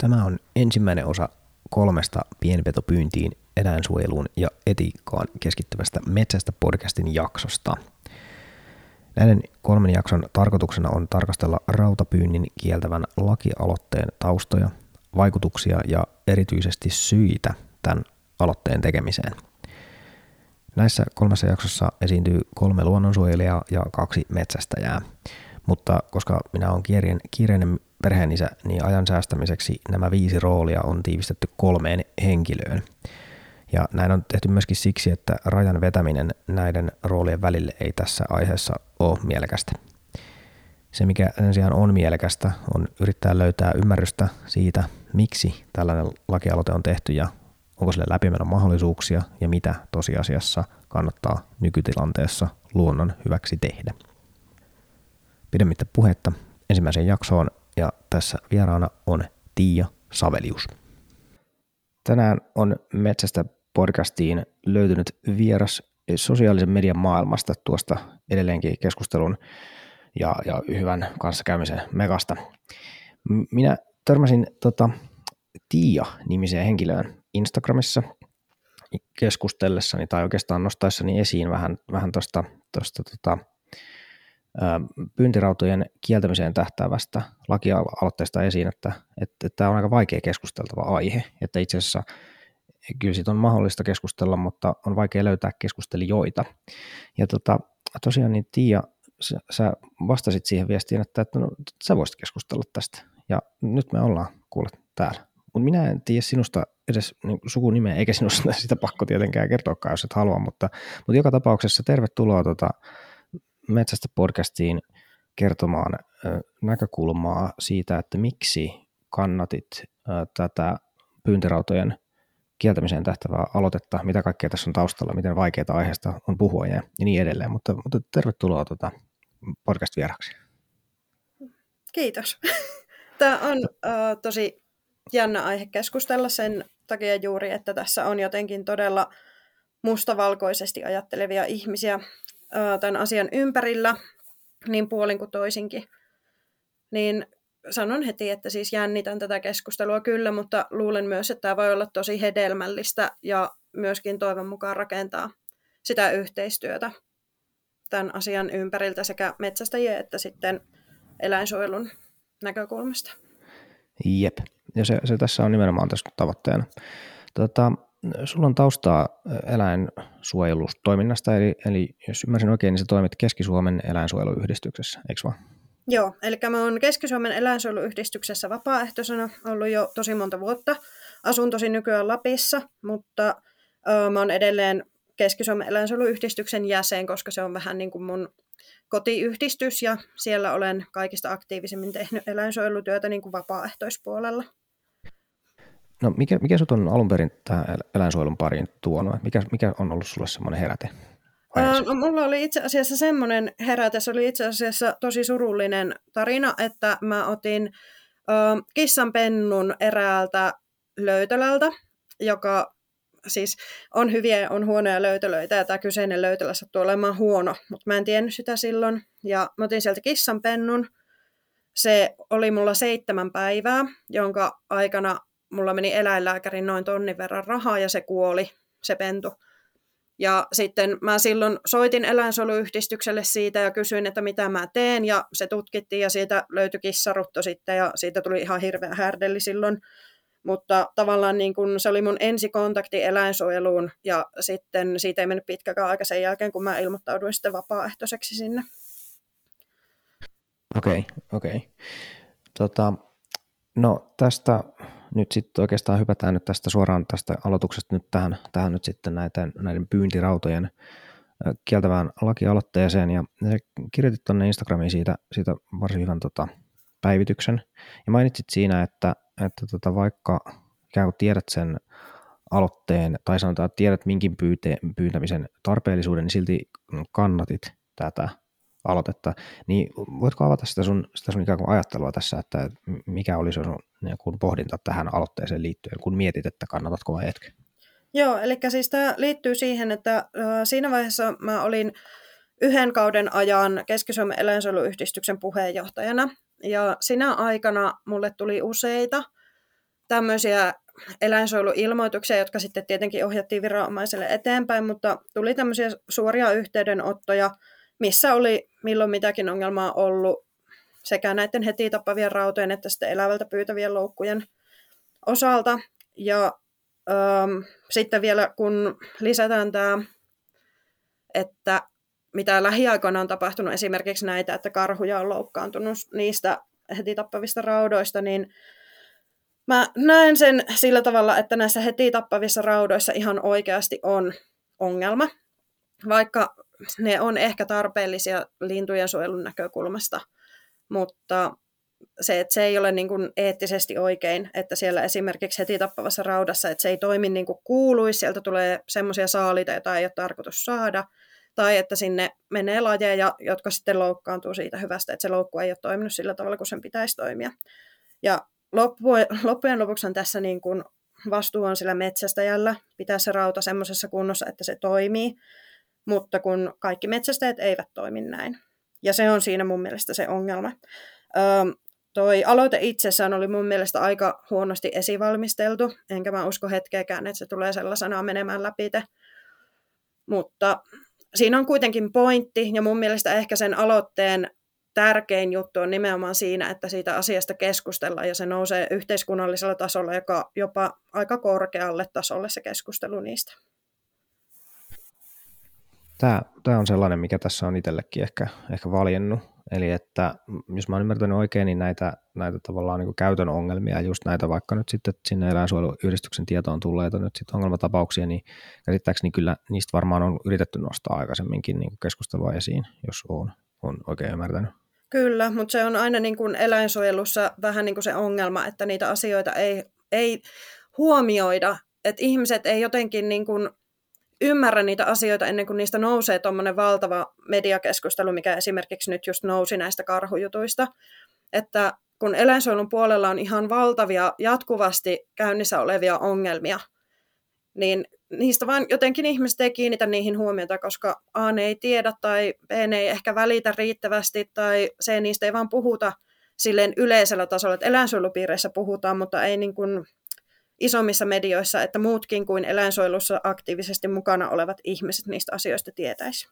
Tämä on ensimmäinen osa kolmesta pienpetopyyntiin, eläinsuojeluun ja etiikkaan keskittyvästä Metsästä podcastin jaksosta. Näiden kolmen jakson tarkoituksena on tarkastella rautapyynnin kieltävän lakialoitteen taustoja, vaikutuksia ja erityisesti syitä tämän aloitteen tekemiseen. Näissä kolmessa jaksossa esiintyy kolme luonnonsuojelijaa ja kaksi metsästäjää, mutta koska minä olen kiireinen perheenisä, niin ajan säästämiseksi nämä viisi roolia on tiivistetty kolmeen henkilöön. Ja näin on tehty myöskin siksi, että rajan vetäminen näiden roolien välille ei tässä aiheessa ole mielekästä. Se, mikä sen sijaan on mielekästä, on yrittää löytää ymmärrystä siitä, miksi tällainen lakialoite on tehty ja onko sille läpimenon mahdollisuuksia ja mitä tosiasiassa kannattaa nykytilanteessa luonnon hyväksi tehdä. Pidemmittä puhetta ensimmäiseen jaksoon ja tässä vieraana on Tiia Savelius. Tänään on Metsästä podcastiin löytynyt vieras sosiaalisen median maailmasta tuosta edelleenkin keskustelun ja, ja hyvän kanssakäymisen megasta. Minä törmäsin tota, Tiia-nimiseen henkilöön Instagramissa keskustellessani tai oikeastaan nostaessani esiin vähän, vähän tuosta tota, pyyntirautojen kieltämiseen tähtäävästä lakialoitteesta esiin, että, että, tämä on aika vaikea keskusteltava aihe, että itse asiassa kyllä siitä on mahdollista keskustella, mutta on vaikea löytää keskustelijoita. Ja tota, tosiaan niin Tiia, sä, sä vastasit siihen viestiin, että, että no, sä voisit keskustella tästä. Ja nyt me ollaan kuullut täällä. Mutta minä en tiedä sinusta edes niin sukunimeä, eikä sinusta sitä pakko tietenkään kertoakaan, jos et halua, mutta, mutta joka tapauksessa tervetuloa tota, Metsästä podcastiin kertomaan näkökulmaa siitä, että miksi kannatit tätä pyyntirautojen kieltämiseen tähtävää aloitetta, mitä kaikkea tässä on taustalla, miten vaikeita aiheesta on puhua ja, niin edelleen. Mutta, mutta tervetuloa tuota podcast-vieraksi. Kiitos. Tämä on uh, tosi jännä aihe keskustella sen takia juuri, että tässä on jotenkin todella mustavalkoisesti ajattelevia ihmisiä tämän asian ympärillä, niin puolin kuin toisinkin. Niin sanon heti, että siis jännitän tätä keskustelua kyllä, mutta luulen myös, että tämä voi olla tosi hedelmällistä ja myöskin toivon mukaan rakentaa sitä yhteistyötä tämän asian ympäriltä sekä metsästäjien että sitten eläinsuojelun näkökulmasta. Jep, ja se, se tässä on nimenomaan tässä tavoitteena. Tota, Sulla on taustaa eläinsuojelustoiminnasta, eli, eli jos ymmärsin oikein, niin sä toimit Keski-Suomen eläinsuojeluyhdistyksessä, eikö vaan? Joo, eli mä oon Keski-Suomen eläinsuojeluyhdistyksessä vapaaehtoisena ollut jo tosi monta vuotta. Asun tosi nykyään Lapissa, mutta ö, mä oon edelleen Keski-Suomen eläinsuojeluyhdistyksen jäsen, koska se on vähän niin kuin mun kotiyhdistys ja siellä olen kaikista aktiivisimmin tehnyt eläinsuojelutyötä niin kuin vapaaehtoispuolella. No mikä, mikä sut on alun perin tähän eläinsuojelun pariin tuonut? Mikä, mikä on ollut sulle semmoinen heräte? No, mulla oli itse asiassa semmoinen heräte, se oli itse asiassa tosi surullinen tarina, että mä otin uh, kissanpennun eräältä löytölältä, joka siis on hyviä, on huonoja löytölöitä, ja tämä kyseinen löytölä sattuu olemaan huono, mutta mä en tiennyt sitä silloin, ja mä otin sieltä kissanpennun, se oli mulla seitsemän päivää, jonka aikana mulla meni eläinlääkärin noin tonnin verran rahaa ja se kuoli, se pentu. Ja sitten mä silloin soitin eläinsuojeluyhdistykselle siitä ja kysyin, että mitä mä teen, ja se tutkittiin, ja siitä löytyi kissarutto sitten, ja siitä tuli ihan hirveä härdelli silloin. Mutta tavallaan niin kun se oli mun ensikontakti eläinsuojeluun, ja sitten siitä ei mennyt pitkäkään aika sen jälkeen, kun mä ilmoittauduin sitten vapaaehtoiseksi sinne. Okei, okay, okei. Okay. Tota, no tästä nyt sitten oikeastaan hypätään nyt tästä suoraan tästä aloituksesta nyt tähän, tähän nyt sitten näiden, näiden pyyntirautojen kieltävään lakialoitteeseen. Ja kirjoitit tuonne Instagramiin siitä, siitä varsin hyvän tota, päivityksen. Ja mainitsit siinä, että, että tota, vaikka ikään kuin tiedät sen aloitteen tai sanotaan, että tiedät minkin pyyte, pyytämisen tarpeellisuuden, niin silti kannatit tätä aloitetta, niin voitko avata sitä sun, sitä sun ikään kuin ajattelua tässä, että mikä oli sun niin kun pohdinta tähän aloitteeseen liittyen, kun mietit, että kannatatko vai etkö? Joo, eli siis tämä liittyy siihen, että äh, siinä vaiheessa mä olin yhden kauden ajan Keski-Suomen eläinsuojeluyhdistyksen puheenjohtajana, ja sinä aikana mulle tuli useita tämmöisiä eläinsuojeluilmoituksia, jotka sitten tietenkin ohjattiin viranomaiselle eteenpäin, mutta tuli tämmöisiä suoria yhteydenottoja, missä oli milloin mitäkin ongelmaa ollut sekä näiden heti tappavien rautojen että sitten elävältä pyytävien loukkujen osalta. Ja ähm, sitten vielä kun lisätään tämä, että mitä lähiaikoina on tapahtunut, esimerkiksi näitä, että karhuja on loukkaantunut niistä heti tappavista raudoista, niin mä näen sen sillä tavalla, että näissä heti tappavissa raudoissa ihan oikeasti on ongelma, vaikka ne on ehkä tarpeellisia lintujen suojelun näkökulmasta, mutta se, että se ei ole niin kuin eettisesti oikein, että siellä esimerkiksi heti tappavassa raudassa, että se ei toimi niin kuin kuuluisi, sieltä tulee semmoisia saalita, joita ei ole tarkoitus saada, tai että sinne menee lajeja, jotka sitten loukkaantuu siitä hyvästä, että se loukku ei ole toiminut sillä tavalla, kuin sen pitäisi toimia. Ja loppujen lopuksi tässä niin kuin vastuu on sillä metsästäjällä, pitää se rauta semmoisessa kunnossa, että se toimii, mutta kun kaikki metsästäjät eivät toimi näin. Ja se on siinä mun mielestä se ongelma. Öö, toi aloite itsessään oli mun mielestä aika huonosti esivalmisteltu, enkä mä usko hetkeäkään, että se tulee sellaisena menemään läpi. Mutta siinä on kuitenkin pointti, ja mun mielestä ehkä sen aloitteen tärkein juttu on nimenomaan siinä, että siitä asiasta keskustellaan, ja se nousee yhteiskunnallisella tasolla, joka jopa aika korkealle tasolle se keskustelu niistä. Tämä, tämä on sellainen, mikä tässä on itsellekin ehkä, ehkä valjennut. Eli että jos mä oon ymmärtänyt oikein, niin näitä, näitä tavallaan niin käytön ongelmia, just näitä vaikka nyt sitten sinne eläinsuojeluyhdistyksen tietoon tulleita nyt sitten ongelmatapauksia, niin käsittääkseni kyllä niistä varmaan on yritetty nostaa aikaisemminkin niin keskustelua esiin, jos on, on oikein ymmärtänyt. Kyllä, mutta se on aina niin kuin eläinsuojelussa vähän niin kuin se ongelma, että niitä asioita ei, ei huomioida, että ihmiset ei jotenkin niin kuin ymmärrä niitä asioita ennen kuin niistä nousee tuommoinen valtava mediakeskustelu, mikä esimerkiksi nyt just nousi näistä karhujutuista. Että kun eläinsuojelun puolella on ihan valtavia jatkuvasti käynnissä olevia ongelmia, niin niistä vaan jotenkin ihmiset ei kiinnitä niihin huomiota, koska A ne ei tiedä tai B ne ei ehkä välitä riittävästi tai C niistä ei vaan puhuta silleen yleisellä tasolla, että eläinsuojelupiireissä puhutaan, mutta ei niin kuin isommissa medioissa, että muutkin kuin eläinsuojelussa aktiivisesti mukana olevat ihmiset niistä asioista tietäisi.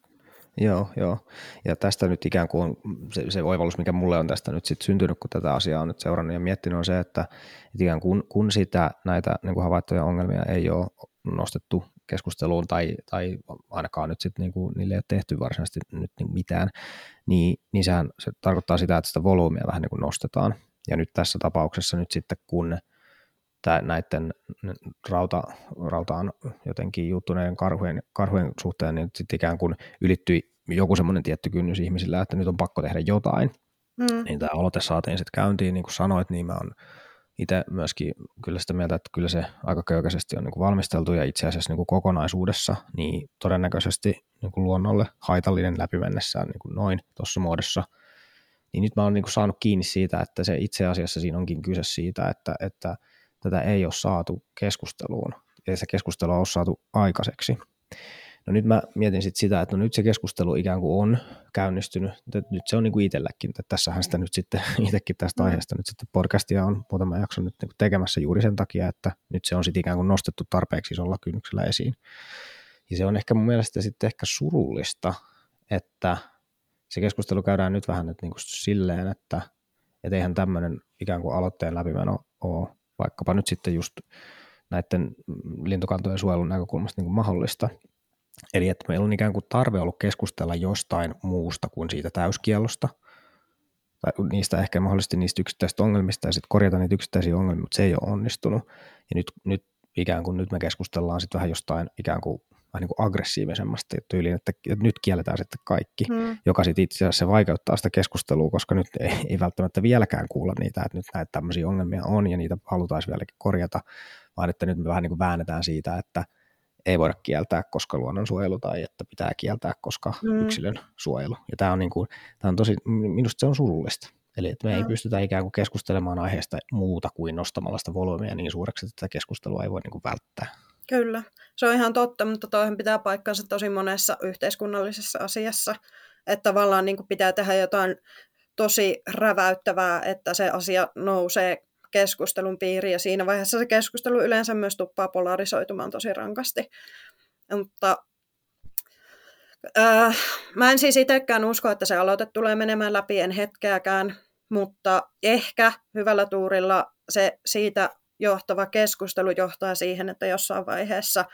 Joo, joo. Ja tästä nyt ikään kuin se, se oivallus, mikä mulle on tästä nyt sit syntynyt, kun tätä asiaa on nyt seurannut ja miettinyt, on se, että, että ikään kuin kun sitä näitä niin kuin havaittuja ongelmia ei ole nostettu keskusteluun tai, tai ainakaan nyt sitten niin niille ei ole tehty varsinaisesti nyt niin mitään, niin, niin sehän se tarkoittaa sitä, että sitä volyymia vähän niin kuin nostetaan. Ja nyt tässä tapauksessa nyt sitten, kun tää, näiden rauta, rautaan jotenkin juuttuneiden karhujen, karhujen suhteen, niin sitten ikään kuin ylittyi joku semmoinen tietty kynnys ihmisillä, että nyt on pakko tehdä jotain. Mm. Niin tämä aloite saatiin sitten käyntiin, niin kuin sanoit, niin mä oon itse myöskin kyllä sitä mieltä, että kyllä se aika köykäisesti on niin kuin valmisteltu ja itse asiassa niin kuin kokonaisuudessa, niin todennäköisesti niin kuin luonnolle haitallinen läpimennessään niin kuin noin tuossa muodossa. Niin nyt mä oon niin kuin saanut kiinni siitä, että se itse asiassa siinä onkin kyse siitä, että, että tätä ei ole saatu keskusteluun, ei se keskustelu ole saatu aikaiseksi. No nyt mä mietin sit sitä, että no nyt se keskustelu ikään kuin on käynnistynyt, nyt se on niin kuin itselläkin, että tässähän sitä nyt sitten itsekin tästä mm. aiheesta nyt sitten podcastia on muutama jakso nyt niin kuin tekemässä juuri sen takia, että nyt se on sitten ikään kuin nostettu tarpeeksi isolla kynnyksellä esiin. Ja se on ehkä mun mielestä sitten ehkä surullista, että se keskustelu käydään nyt vähän nyt niin kuin silleen, että et eihän tämmöinen ikään kuin aloitteen läpimeno ole vaikkapa nyt sitten just näiden lintukantojen suojelun näkökulmasta niin kuin mahdollista. Eli että meillä on ikään kuin tarve ollut keskustella jostain muusta kuin siitä täyskiellosta, tai niistä ehkä mahdollisesti niistä yksittäisistä ongelmista ja sitten korjata niitä yksittäisiä ongelmia, mutta se ei ole onnistunut. Ja nyt, nyt ikään kuin nyt me keskustellaan sitten vähän jostain ikään kuin vähän niin kuin aggressiivisemmasta tyyliin, että, nyt kielletään sitten kaikki, mm. joka sitten itse asiassa se vaikeuttaa sitä keskustelua, koska nyt ei, ei välttämättä vieläkään kuulla niitä, että nyt näitä tämmöisiä ongelmia on ja niitä halutaan vieläkin korjata, vaan että nyt me vähän niin kuin väännetään siitä, että ei voida kieltää, koska luonnonsuojelu tai että pitää kieltää, koska mm. yksilön suojelu. Ja tämä on, niin kuin, tämä on tosi, minusta se on surullista. Eli että me ei pystytä ikään kuin keskustelemaan aiheesta muuta kuin nostamalla sitä volyymia niin suureksi, että tätä keskustelua ei voi niin kuin välttää. Kyllä, se on ihan totta, mutta toihan pitää paikkansa tosi monessa yhteiskunnallisessa asiassa, että tavallaan niin kuin pitää tehdä jotain tosi räväyttävää, että se asia nousee keskustelun piiriin, ja siinä vaiheessa se keskustelu yleensä myös tuppaa polarisoitumaan tosi rankasti. Mutta äh, mä en siis itsekään usko, että se aloite tulee menemään läpi, en hetkeäkään, mutta ehkä hyvällä tuurilla se siitä johtava keskustelu johtaa siihen, että jossain vaiheessa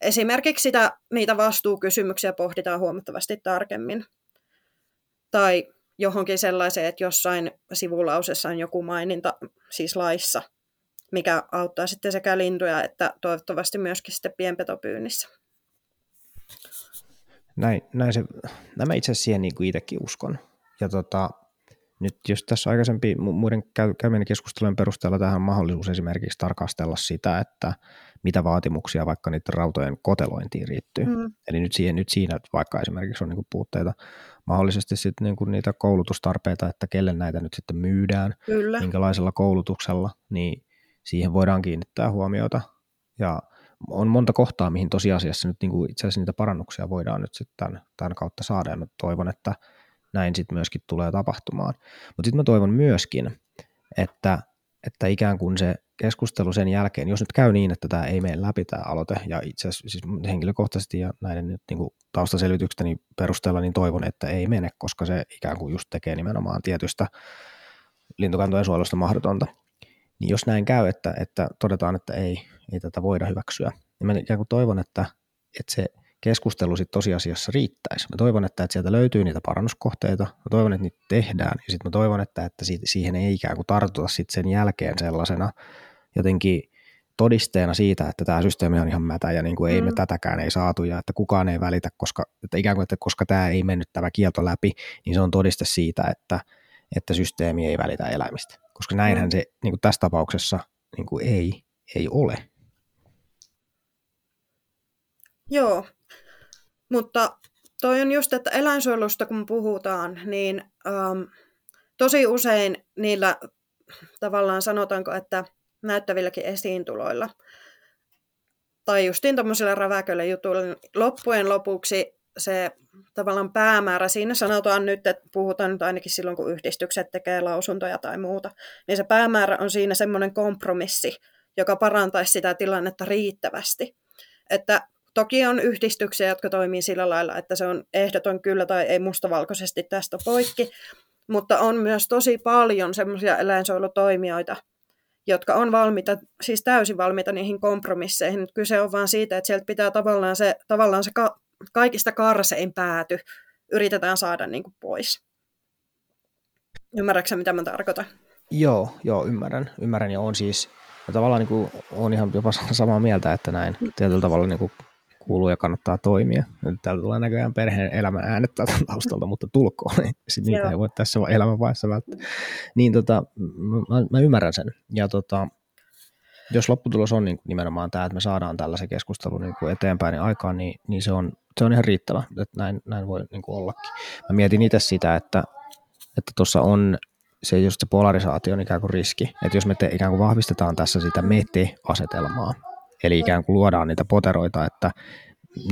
esimerkiksi sitä, niitä vastuukysymyksiä pohditaan huomattavasti tarkemmin. Tai johonkin sellaiseen, että jossain sivulausessa on joku maininta, siis laissa, mikä auttaa sitten sekä lintuja että toivottavasti myöskin sitten pienpetopyynnissä. Näin, näin, se, näin mä itse asiassa siihen niin kuin itsekin uskon. Ja tota, nyt jos tässä aikaisempi muiden käymien keskustelujen perusteella tähän on mahdollisuus esimerkiksi tarkastella sitä, että mitä vaatimuksia vaikka niiden rautojen kotelointiin riittyy. Mm. Eli nyt, siihen, nyt siinä vaikka esimerkiksi on niin puutteita, mahdollisesti sitten niin niitä koulutustarpeita, että kelle näitä nyt sitten myydään, Kyllä. minkälaisella koulutuksella, niin siihen voidaan kiinnittää huomiota. Ja on monta kohtaa, mihin tosiasiassa nyt niin kuin itse asiassa niitä parannuksia voidaan nyt sitten tämän, tämän kautta saada, ja mä toivon, että näin sitten myöskin tulee tapahtumaan. Mutta sitten mä toivon myöskin, että, että ikään kuin se keskustelu sen jälkeen, jos nyt käy niin, että tämä ei mene läpi tämä aloite, ja itse asiassa siis henkilökohtaisesti ja näiden nyt niin taustaselvitykseni perusteella, niin toivon, että ei mene, koska se ikään kuin just tekee nimenomaan tietystä lintukantojen suojelusta mahdotonta. Niin jos näin käy, että, että todetaan, että ei, ei tätä voida hyväksyä, niin mä ikään kuin toivon, että, että se keskustelu sitten tosiasiassa riittäisi. Mä toivon, että, että sieltä löytyy niitä parannuskohteita, mä toivon, että niitä tehdään, ja sitten mä toivon, että, että siihen ei ikään kuin tartuta sitten sen jälkeen sellaisena jotenkin todisteena siitä, että tämä systeemi on ihan mätä ja niin kuin ei mm. me tätäkään ei saatu ja että kukaan ei välitä, koska, että ikään kuin, että koska tämä ei mennyt tämä kielto läpi, niin se on todiste siitä, että, että systeemi ei välitä eläimistä. Koska näinhän mm. se niin kuin tässä tapauksessa niin kuin ei, ei ole. Joo, mutta toi on just, että eläinsuojelusta kun puhutaan, niin um, tosi usein niillä tavallaan sanotaanko, että näyttävilläkin esiintuloilla tai justiin tuommoisilla räväköillä jutuilla, niin loppujen lopuksi se tavallaan päämäärä, siinä sanotaan nyt, että puhutaan nyt ainakin silloin, kun yhdistykset tekee lausuntoja tai muuta, niin se päämäärä on siinä semmoinen kompromissi, joka parantaisi sitä tilannetta riittävästi. Että toki on yhdistyksiä, jotka toimii sillä lailla, että se on ehdoton kyllä tai ei mustavalkoisesti tästä poikki, mutta on myös tosi paljon semmoisia eläinsuojelutoimijoita, jotka on valmiita, siis täysin valmiita niihin kompromisseihin. Kyse on vaan siitä, että sieltä pitää tavallaan se, tavallaan se ka- kaikista karsein pääty yritetään saada niin kuin pois. Ymmärrätkö mitä mä tarkoitan? Joo, joo, ymmärrän. Ymmärrän ja on siis, ja tavallaan niin kuin, on ihan jopa samaa mieltä, että näin tietyllä tavalla niin kuin kuuluu ja kannattaa toimia. Nyt täällä tulee näköjään perheen elämän äänet taustalta, mutta tulkoon, niin sit niitä ei voi tässä elämän vaiheessa välttää. Niin tota, mä, mä ymmärrän sen. Ja tota, jos lopputulos on niin nimenomaan tämä, että me saadaan tällaisen keskustelun niin kuin eteenpäin niin aikaan, niin, niin se, on, se on ihan riittävä, että näin, näin voi niin kuin ollakin. Mä mietin itse sitä, että että tuossa on se just se polarisaation ikään kuin riski, että jos me te, ikään kuin vahvistetaan tässä sitä mete-asetelmaa, Eli ikään kuin luodaan niitä poteroita, että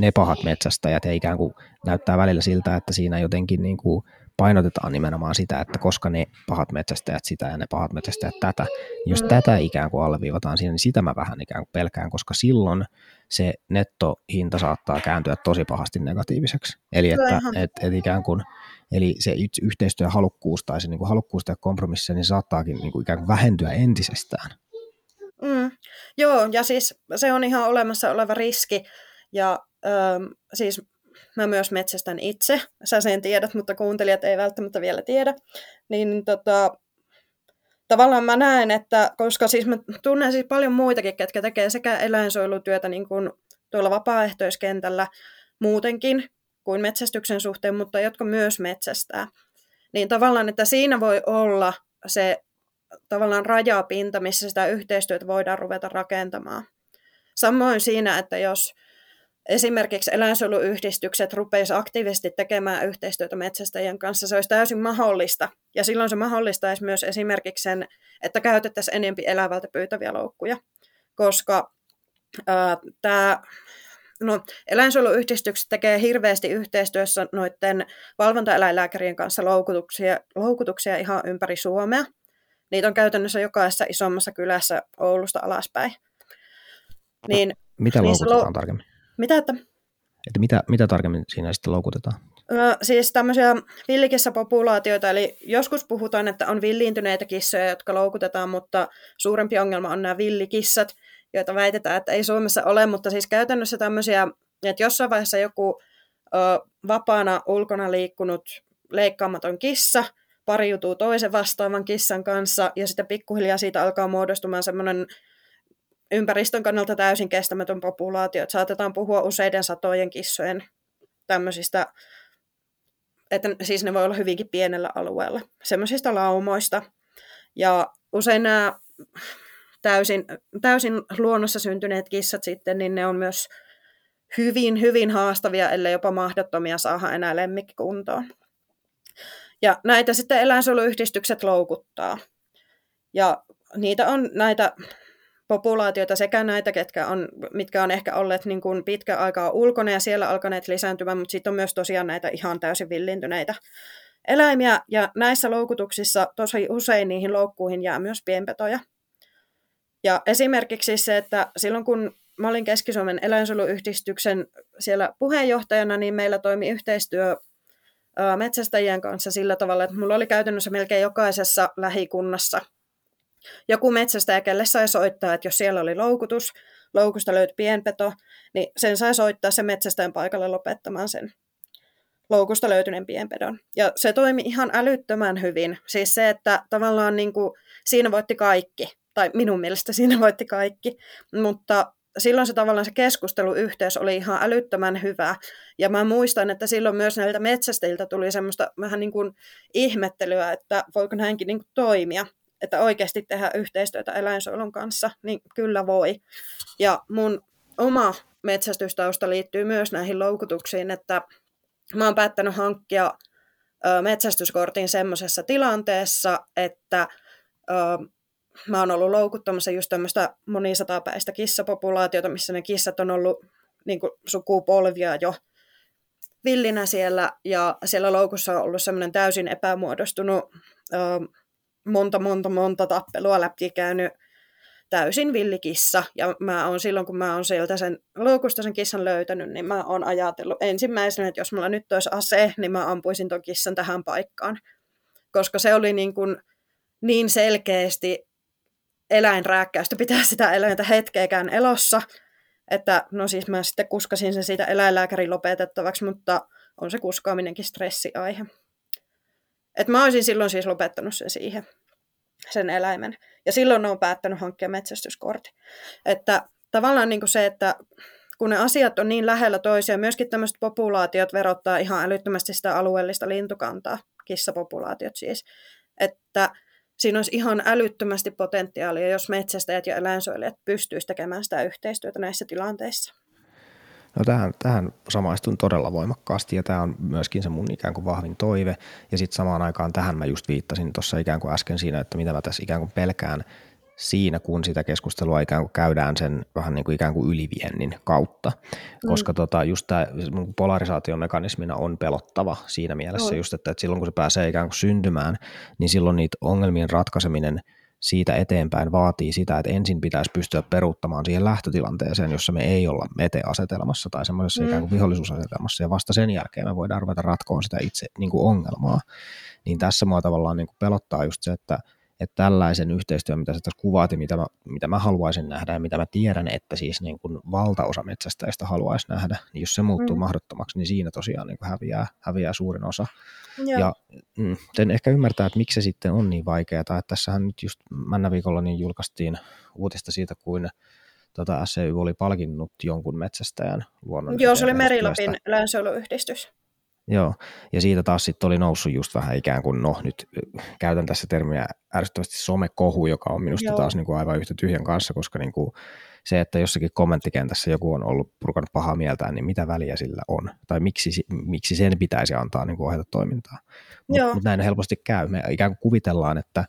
ne pahat metsästäjät ja ikään kuin näyttää välillä siltä, että siinä jotenkin niin kuin painotetaan nimenomaan sitä, että koska ne pahat metsästäjät sitä ja ne pahat metsästäjät tätä. Niin jos mm. tätä ikään kuin alleviivataan siinä, niin sitä mä vähän ikään kuin pelkään, koska silloin se nettohinta saattaa kääntyä tosi pahasti negatiiviseksi. Eli että et, et ikään kuin, eli se yhteistyöhalukkuus tai se niin kuin halukkuus tehdä kompromisseja, niin saattaakin niin kuin ikään kuin vähentyä entisestään. Mm. Joo, ja siis se on ihan olemassa oleva riski. Ja ähm, siis mä myös metsästän itse, sä sen tiedät, mutta kuuntelijat ei välttämättä vielä tiedä. Niin tota, tavallaan mä näen, että koska siis mä tunnen siis paljon muitakin, ketkä tekee sekä eläinsuojelutyötä niin kuin tuolla vapaaehtoiskentällä muutenkin kuin metsästyksen suhteen, mutta jotka myös metsästää. Niin tavallaan, että siinä voi olla se tavallaan rajapinta, missä sitä yhteistyötä voidaan ruveta rakentamaan. Samoin siinä, että jos esimerkiksi eläinsuojeluyhdistykset rupeisivat aktiivisesti tekemään yhteistyötä metsästäjien kanssa, se olisi täysin mahdollista. Ja silloin se mahdollistaisi myös esimerkiksi sen, että käytettäisiin enempi elävältä pyytäviä loukkuja, koska tämä No, eläinsuojeluyhdistykset tekee hirveästi yhteistyössä noiden valvontaeläinlääkärien kanssa loukutuksia, loukutuksia ihan ympäri Suomea Niitä on käytännössä jokaisessa isommassa kylässä Oulusta alaspäin. Niin, Mitä niin loukutetaan lou- tarkemmin? Mitä, että Että mitä, mitä tarkemmin siinä sitten loukutetaan? Ö, siis tämmöisiä villikissapopulaatioita, eli joskus puhutaan, että on villiintyneitä kissoja, jotka loukutetaan, mutta suurempi ongelma on nämä villikissat, joita väitetään, että ei Suomessa ole, mutta siis käytännössä tämmöisiä, että jossain vaiheessa joku ö, vapaana ulkona liikkunut leikkaamaton kissa pariutuu toisen vastaavan kissan kanssa, ja sitten pikkuhiljaa siitä alkaa muodostumaan semmoinen ympäristön kannalta täysin kestämätön populaatio, että saatetaan puhua useiden satojen kissojen tämmöisistä että siis ne voi olla hyvinkin pienellä alueella, semmoisista laumoista. Ja usein nämä täysin, täysin luonnossa syntyneet kissat sitten, niin ne on myös hyvin, hyvin haastavia, ellei jopa mahdottomia saada enää lemmikkikuntoon. Ja näitä sitten eläinsuojeluyhdistykset loukuttaa. Ja niitä on näitä populaatioita sekä näitä, ketkä on, mitkä on ehkä olleet niin kuin pitkä aikaa ulkona ja siellä alkaneet lisääntymään, mutta sitten on myös tosiaan näitä ihan täysin villintyneitä eläimiä. Ja näissä loukutuksissa tosi usein niihin loukkuihin jää myös pienpetoja. Ja esimerkiksi se, että silloin kun mä olin Keski-Suomen eläinsuojeluyhdistyksen siellä puheenjohtajana, niin meillä toimi yhteistyö metsästäjien kanssa sillä tavalla, että mulla oli käytännössä melkein jokaisessa lähikunnassa joku metsästäjä, kelle sai soittaa, että jos siellä oli loukutus, loukusta löytyi pienpeto, niin sen sai soittaa sen metsästäjän paikalle lopettamaan sen loukusta löytyneen pienpedon. Ja se toimi ihan älyttömän hyvin. Siis se, että tavallaan niin kuin, siinä voitti kaikki, tai minun mielestä siinä voitti kaikki, mutta silloin se tavallaan se keskusteluyhteys oli ihan älyttömän hyvä. Ja mä muistan, että silloin myös näiltä metsästäjiltä tuli semmoista vähän niin kuin ihmettelyä, että voiko näinkin niin kuin toimia että oikeasti tehdä yhteistyötä eläinsuojelun kanssa, niin kyllä voi. Ja mun oma metsästystausta liittyy myös näihin loukutuksiin, että mä oon päättänyt hankkia metsästyskortin semmoisessa tilanteessa, että mä oon ollut loukuttamassa just tämmöistä monisatapäistä kissapopulaatiota, missä ne kissat on ollut niin kuin sukupolvia jo villinä siellä, ja siellä loukussa on ollut semmoinen täysin epämuodostunut ö, monta, monta, monta tappelua läpi käynyt täysin villikissa. Ja mä oon silloin, kun mä oon sieltä sen loukusta sen kissan löytänyt, niin mä oon ajatellut ensimmäisenä, että jos mulla nyt olisi ase, niin mä ampuisin ton kissan tähän paikkaan. Koska se oli niin, kuin niin selkeästi eläinrääkkäystä pitää sitä eläintä hetkeäkään elossa, että no siis mä sitten kuskasin sen siitä eläinlääkärin lopetettavaksi, mutta on se kuskaaminenkin stressiaihe. Et mä olisin silloin siis lopettanut sen siihen, sen eläimen. Ja silloin on päättänyt hankkia metsästyskortti. Että tavallaan niin kuin se, että kun ne asiat on niin lähellä toisiaan, myöskin tämmöiset populaatiot verottaa ihan älyttömästi sitä alueellista lintukantaa, kissapopulaatiot siis, että siinä olisi ihan älyttömästi potentiaalia, jos metsästäjät ja eläinsuojelijat pystyisivät tekemään sitä yhteistyötä näissä tilanteissa. No tähän, tähän samaistun todella voimakkaasti ja tämä on myöskin se mun ikään kuin vahvin toive. Ja sitten samaan aikaan tähän mä just viittasin tuossa ikään kuin äsken siinä, että mitä mä tässä ikään kuin pelkään siinä, kun sitä keskustelua ikään kuin käydään sen vähän niin kuin ikään kuin yliviennin kautta. Koska mm. tota, just tämä polarisaatiomekanismina on pelottava siinä mielessä, no. just, että, että silloin kun se pääsee ikään kuin syntymään, niin silloin niitä ongelmien ratkaiseminen – siitä eteenpäin vaatii sitä, että ensin pitäisi pystyä peruuttamaan siihen lähtötilanteeseen, jossa me ei olla mete-asetelmassa tai semmoisessa mm. ikään kuin vihollisuusasetelmassa, ja vasta sen jälkeen me voidaan ruveta ratkoon sitä itse niin kuin ongelmaa. Niin tässä mua tavallaan niin kuin pelottaa just se, että, että tällaisen yhteistyön, mitä sä tässä kuvaat ja mitä mä, mitä mä haluaisin nähdä ja mitä mä tiedän, että siis niin kuin valtaosa metsästäjistä haluaisi nähdä, niin jos se muuttuu mm. mahdottomaksi, niin siinä tosiaan niin kuin häviää, häviää suurin osa. Joo. Ja mm, en ehkä ymmärtää, että miksi se sitten on niin vaikeaa. Että tässähän nyt just männä viikolla niin julkaistiin uutista siitä, kuin tota, SCY oli palkinnut jonkun metsästäjän luonnon. Joo, se oli Merilapin eläinsuojeluyhdistys. Joo, ja siitä taas sitten oli noussut just vähän ikään kuin, no nyt käytän tässä termiä ärsyttävästi somekohu, joka on minusta Joo. taas niin kuin aivan yhtä tyhjän kanssa, koska niin kuin se, että jossakin kommenttikentässä joku on ollut purkanut pahaa mieltään, niin mitä väliä sillä on? Tai miksi, miksi sen pitäisi antaa niin kuin ohjata toimintaa? Mutta mut näin helposti käy. Me ikään kuin kuvitellaan, että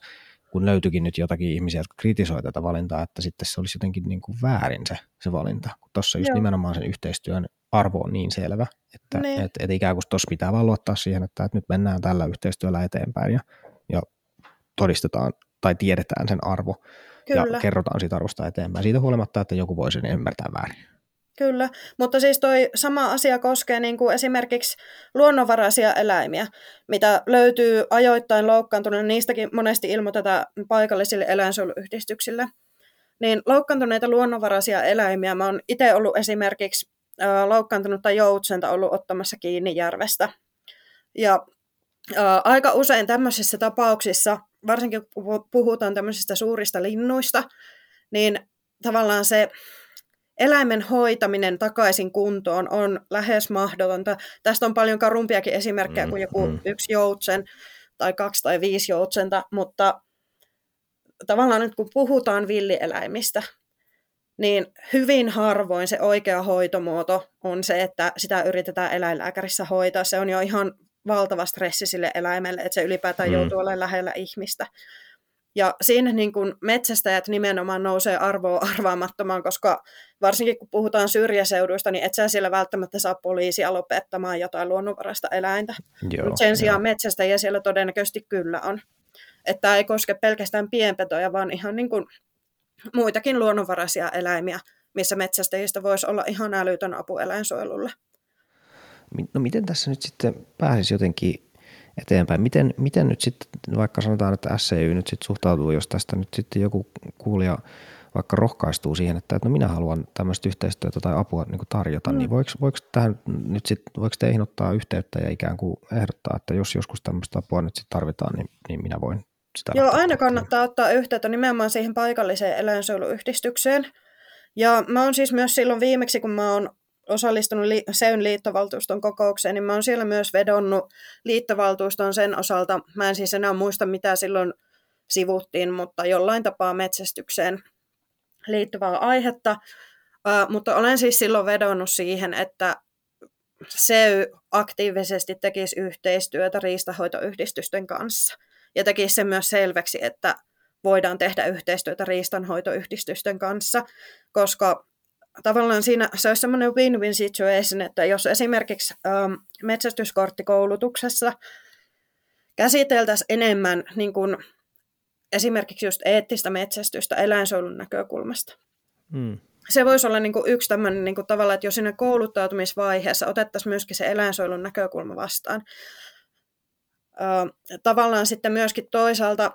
kun löytyikin nyt jotakin ihmisiä, jotka kritisoi tätä valintaa, että sitten se olisi jotenkin niin kuin väärin se, se valinta. Kun tuossa just Joo. nimenomaan sen yhteistyön arvo on niin selvä, että niin. et, et ikään kuin tuossa pitää vaan luottaa siihen, että, että nyt mennään tällä yhteistyöllä eteenpäin ja, ja todistetaan tai tiedetään sen arvo Kyllä. ja kerrotaan siitä arvosta eteenpäin. Siitä huolimatta, että joku voi sen ymmärtää väärin. Kyllä, mutta siis toi sama asia koskee niin kuin esimerkiksi luonnonvaraisia eläimiä, mitä löytyy ajoittain loukkaantuneena, niistäkin monesti ilmoitetaan paikallisille eläinsuojeluyhdistyksille. Niin loukkaantuneita luonnonvaraisia eläimiä, mä oon itse ollut esimerkiksi loukkaantunutta joutsenta ollut ottamassa kiinni järvestä. Ja aika usein tämmöisissä tapauksissa, varsinkin kun puhutaan tämmöisistä suurista linnuista, niin tavallaan se eläimen hoitaminen takaisin kuntoon on lähes mahdotonta. Tästä on paljon karumpiakin esimerkkejä mm, kuin joku mm. yksi joutsen tai kaksi tai viisi joutsenta, mutta tavallaan nyt kun puhutaan villieläimistä, niin hyvin harvoin se oikea hoitomuoto on se, että sitä yritetään eläinlääkärissä hoitaa. Se on jo ihan valtava stressi sille eläimelle, että se ylipäätään mm. joutuu olemaan lähellä ihmistä. Ja siinä niin kuin metsästäjät nimenomaan nousee arvoa arvaamattomaan, koska varsinkin kun puhutaan syrjäseuduista, niin et sä siellä välttämättä saa poliisia lopettamaan jotain luonnonvaraista eläintä. Joo, Mutta sen sijaan metsästäjiä siellä todennäköisesti kyllä on. Että tämä ei koske pelkästään pienpetoja, vaan ihan niin kuin muitakin luonnonvaraisia eläimiä, missä metsästäjistä voisi olla ihan älytön apu eläinsuojelulle. No miten tässä nyt sitten pääsisi jotenkin eteenpäin. Miten, miten nyt sitten, vaikka sanotaan, että SCY nyt sitten suhtautuu, jos tästä nyt sitten joku kuulija vaikka rohkaistuu siihen, että, että no minä haluan tämmöistä yhteistyötä tai apua niin tarjota, niin mm. niin voiko, voiko, tähän nyt sit, voiko teihin ottaa yhteyttä ja ikään kuin ehdottaa, että jos joskus tämmöistä apua nyt sitten tarvitaan, niin, niin minä voin sitä Joo, aina kannattaa ottaa yhteyttä nimenomaan siihen paikalliseen eläinsuojeluyhdistykseen. Ja mä oon siis myös silloin viimeksi, kun mä oon osallistunut li- SEYn liittovaltuuston kokoukseen, niin mä oon siellä myös vedonnut liittovaltuuston sen osalta. Mä en siis enää muista, mitä silloin sivuttiin, mutta jollain tapaa metsästykseen liittyvää aihetta. Uh, mutta olen siis silloin vedonnut siihen, että SEY aktiivisesti tekisi yhteistyötä riistahoitoyhdistysten kanssa. Ja tekisi sen myös selväksi, että voidaan tehdä yhteistyötä riistanhoitoyhdistysten kanssa, koska tavallaan siinä se olisi semmoinen win-win situation, että jos esimerkiksi ähm, metsästyskorttikoulutuksessa käsiteltäisiin enemmän niin kuin esimerkiksi just eettistä metsästystä eläinsuojelun näkökulmasta. Mm. Se voisi olla niin kuin yksi tämmöinen niin kuin tavalla, että jos siinä kouluttautumisvaiheessa otettaisiin myöskin se eläinsuojelun näkökulma vastaan. Äh, tavallaan sitten myöskin toisaalta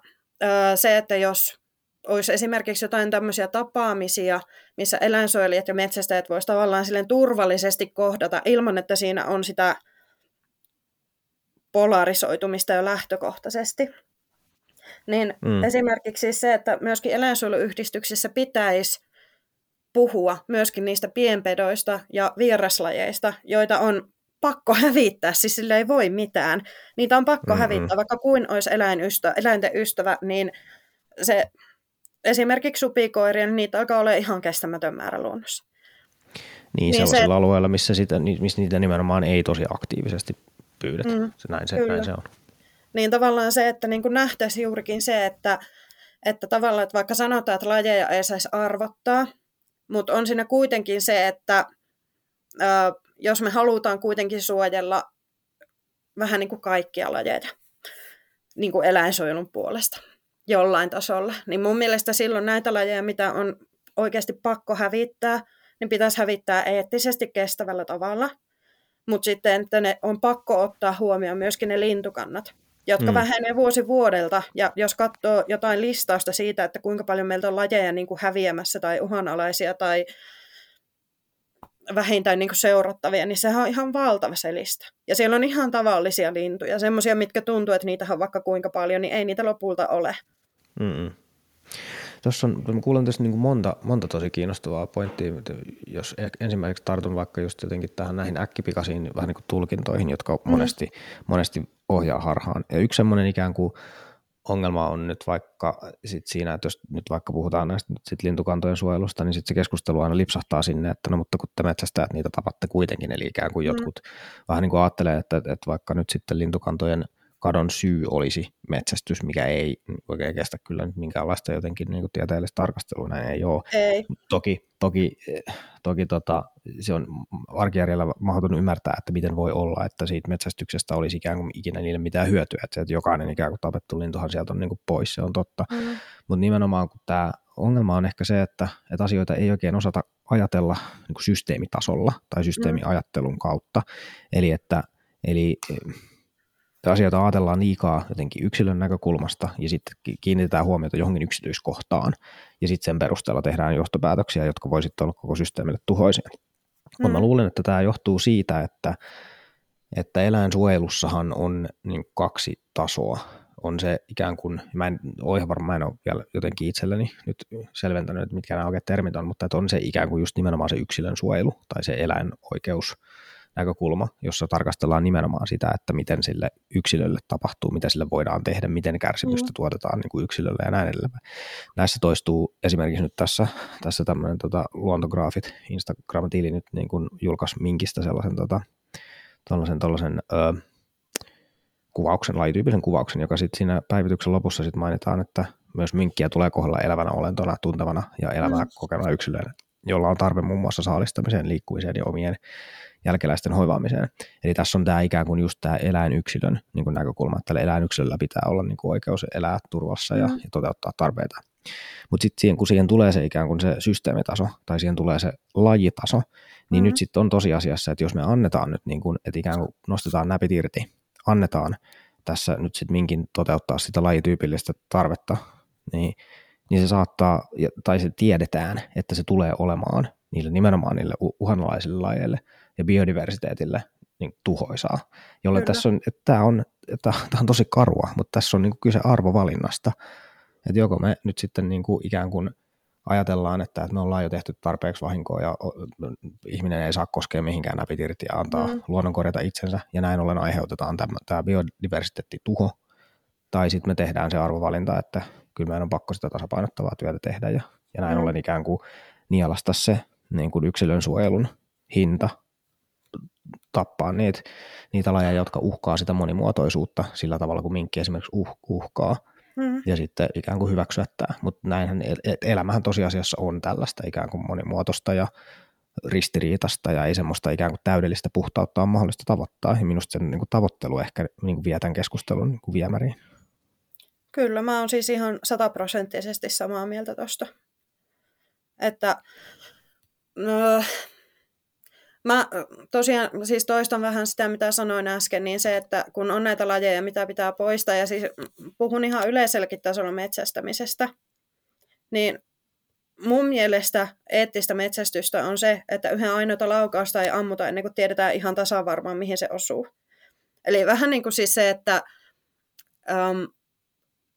se, että jos olisi esimerkiksi jotain tämmöisiä tapaamisia, missä eläinsuojelijat ja metsästäjät voisivat tavallaan silleen turvallisesti kohdata ilman, että siinä on sitä polarisoitumista jo lähtökohtaisesti. Niin mm. esimerkiksi se, että myöskin eläinsuojeluyhdistyksissä pitäisi puhua myöskin niistä pienpedoista ja vieraslajeista, joita on pakko hävittää, siis sille ei voi mitään. Niitä on pakko mm-hmm. hävittää, vaikka kuin olisi eläinystä, eläinten ystävä, niin se esimerkiksi supikoiria, niin niitä alkaa olla ihan kestämätön määrä luonnossa. Niin, niin sellaisilla se, alueilla, missä, sitä, missä niitä nimenomaan ei tosi aktiivisesti pyydetä. Mm, se, näin, se, näin se on. Niin tavallaan se, että niin nähtäisiin juurikin se, että, että tavallaan, että vaikka sanotaan, että lajeja ei saisi arvottaa, mutta on siinä kuitenkin se, että ää, jos me halutaan kuitenkin suojella vähän niin kuin kaikkia lajeja niin kuin eläinsuojelun puolesta, jollain tasolla. Niin mun mielestä silloin näitä lajeja, mitä on oikeasti pakko hävittää, niin pitäisi hävittää eettisesti kestävällä tavalla. Mutta sitten, että ne on pakko ottaa huomioon myöskin ne lintukannat, jotka mm. vähenee vuosi vuodelta. Ja jos katsoo jotain listausta siitä, että kuinka paljon meiltä on lajeja niin kuin häviämässä tai uhanalaisia tai vähintään niin seurattavia, niin sehän on ihan valtava se lista. Ja siellä on ihan tavallisia lintuja, semmoisia, mitkä tuntuu, että niitä on vaikka kuinka paljon, niin ei niitä lopulta ole. Mm-mm. Tuossa on, mä kuulen tässä niin monta, monta tosi kiinnostavaa pointtia, jos e- ensimmäiseksi tartun vaikka just jotenkin tähän näihin äkkipikaisiin vähän niin kuin tulkintoihin, jotka mm. monesti, monesti ohjaa harhaan. Ja yksi semmoinen ikään kuin ongelma on nyt vaikka sit siinä, että jos nyt vaikka puhutaan näistä nyt sit lintukantojen suojelusta, niin sitten se keskustelu aina lipsahtaa sinne, että no mutta kun te metsästäjät niitä tapatte kuitenkin, eli ikään kuin mm. jotkut vähän niin kuin ajattelee, että, että vaikka nyt sitten lintukantojen kadon syy olisi metsästys, mikä ei oikein kestä kyllä nyt minkäänlaista jotenkin niin tieteellistä tarkastelua, näin ei ole. Ei. Toki, toki, toki tota, se on arkijärjellä mahdoton ymmärtää, että miten voi olla, että siitä metsästyksestä olisi ikään kuin ikinä niille mitään hyötyä, että, se, että jokainen ikään kuin tapettu lintuhan sieltä on niin kuin pois, se on totta. Mm. Mutta nimenomaan kun tämä ongelma on ehkä se, että, että asioita ei oikein osata ajatella niin systeemitasolla tai systeemiajattelun kautta, eli että eli asioita ajatellaan liikaa jotenkin yksilön näkökulmasta ja sitten kiinnitetään huomiota johonkin yksityiskohtaan ja sitten sen perusteella tehdään johtopäätöksiä, jotka voi sitten olla koko systeemille tuhoisia. Mm. Mutta mä luulen, että tämä johtuu siitä, että, että eläinsuojelussahan on niin kaksi tasoa. On se ikään kuin, mä en ole ihan varma, mä en ole vielä jotenkin itselleni nyt selventänyt, että mitkä nämä oikeat termit on, mutta että on se ikään kuin just nimenomaan se yksilön suojelu tai se eläinoikeus näkökulma, jossa tarkastellaan nimenomaan sitä, että miten sille yksilölle tapahtuu, mitä sille voidaan tehdä, miten kärsimystä mm. tuotetaan niin kuin yksilölle ja näin edelleen. Näissä toistuu esimerkiksi nyt tässä, tässä tämmöinen tota, luontograafit, Instagram-tili nyt niin kuin julkaisi Minkistä sellaisen tota, tollasen, tollasen, ö, kuvauksen, lajityyppisen kuvauksen, joka sitten siinä päivityksen lopussa sit mainitaan, että myös minkkiä tulee kohdella elävänä olentona, tuntevana ja elämää mm. kokevana yksilönä, jolla on tarve muun muassa saalistamiseen, liikkumiseen ja omien jälkeläisten hoivaamiseen. Eli tässä on tämä ikään kuin just tämä eläinyksilön niin kuin näkökulma, että tällä eläinyksilöllä pitää olla niin kuin oikeus elää turvassa ja, mm. ja toteuttaa tarpeita. Mutta sitten siihen, kun siihen tulee se ikään kuin se systeemitaso tai siihen tulee se lajitaso, niin mm. nyt sitten on tosiasiassa, että jos me annetaan nyt, niin kuin, että ikään kuin nostetaan näpit irti, annetaan tässä nyt sitten minkin toteuttaa sitä lajityypillistä tarvetta, niin, niin se saattaa, tai se tiedetään, että se tulee olemaan niille nimenomaan niille uhanalaisille lajeille ja biodiversiteetille niin tuhoisaa, jolle Kyllä. tässä on, että tämä on, että tämä on tosi karua, mutta tässä on niin kuin kyse arvovalinnasta, että joko me nyt sitten niin kuin ikään kuin ajatellaan, että, me ollaan jo tehty tarpeeksi vahinkoa ja ihminen ei saa koskea mihinkään näpit irti ja antaa mm. luonnon korjata itsensä ja näin ollen aiheutetaan tämä, tämä biodiversiteettituho, tai sitten me tehdään se arvovalinta, että kyllä meidän on pakko sitä tasapainottavaa työtä tehdä ja, ja näin mm. ollen ikään kuin nielasta se niin kuin yksilön suojelun hinta tappaa niitä, niitä lajeja, jotka uhkaa sitä monimuotoisuutta sillä tavalla, kuin minkki esimerkiksi uh, uhkaa, mm. ja sitten ikään kuin hyväksyä tämä. Mutta näinhän elämähän tosiasiassa on tällaista ikään kuin monimuotoista ja ristiriitasta ja ei semmoista ikään kuin täydellistä puhtautta on mahdollista tavoittaa. Ja minusta sen niin kuin tavoittelu ehkä niin kuin vie tämän keskustelun niin kuin viemäriin. Kyllä, mä oon siis ihan sataprosenttisesti samaa mieltä tuosta. Että no, Mä tosiaan siis toistan vähän sitä, mitä sanoin äsken, niin se, että kun on näitä lajeja, mitä pitää poistaa, ja siis puhun ihan yleiselläkin tasolla metsästämisestä, niin mun mielestä eettistä metsästystä on se, että yhden ainoata laukausta ei ammuta ennen kuin tiedetään ihan tasan varmaan, mihin se osuu. Eli vähän niin kuin siis se, että, um,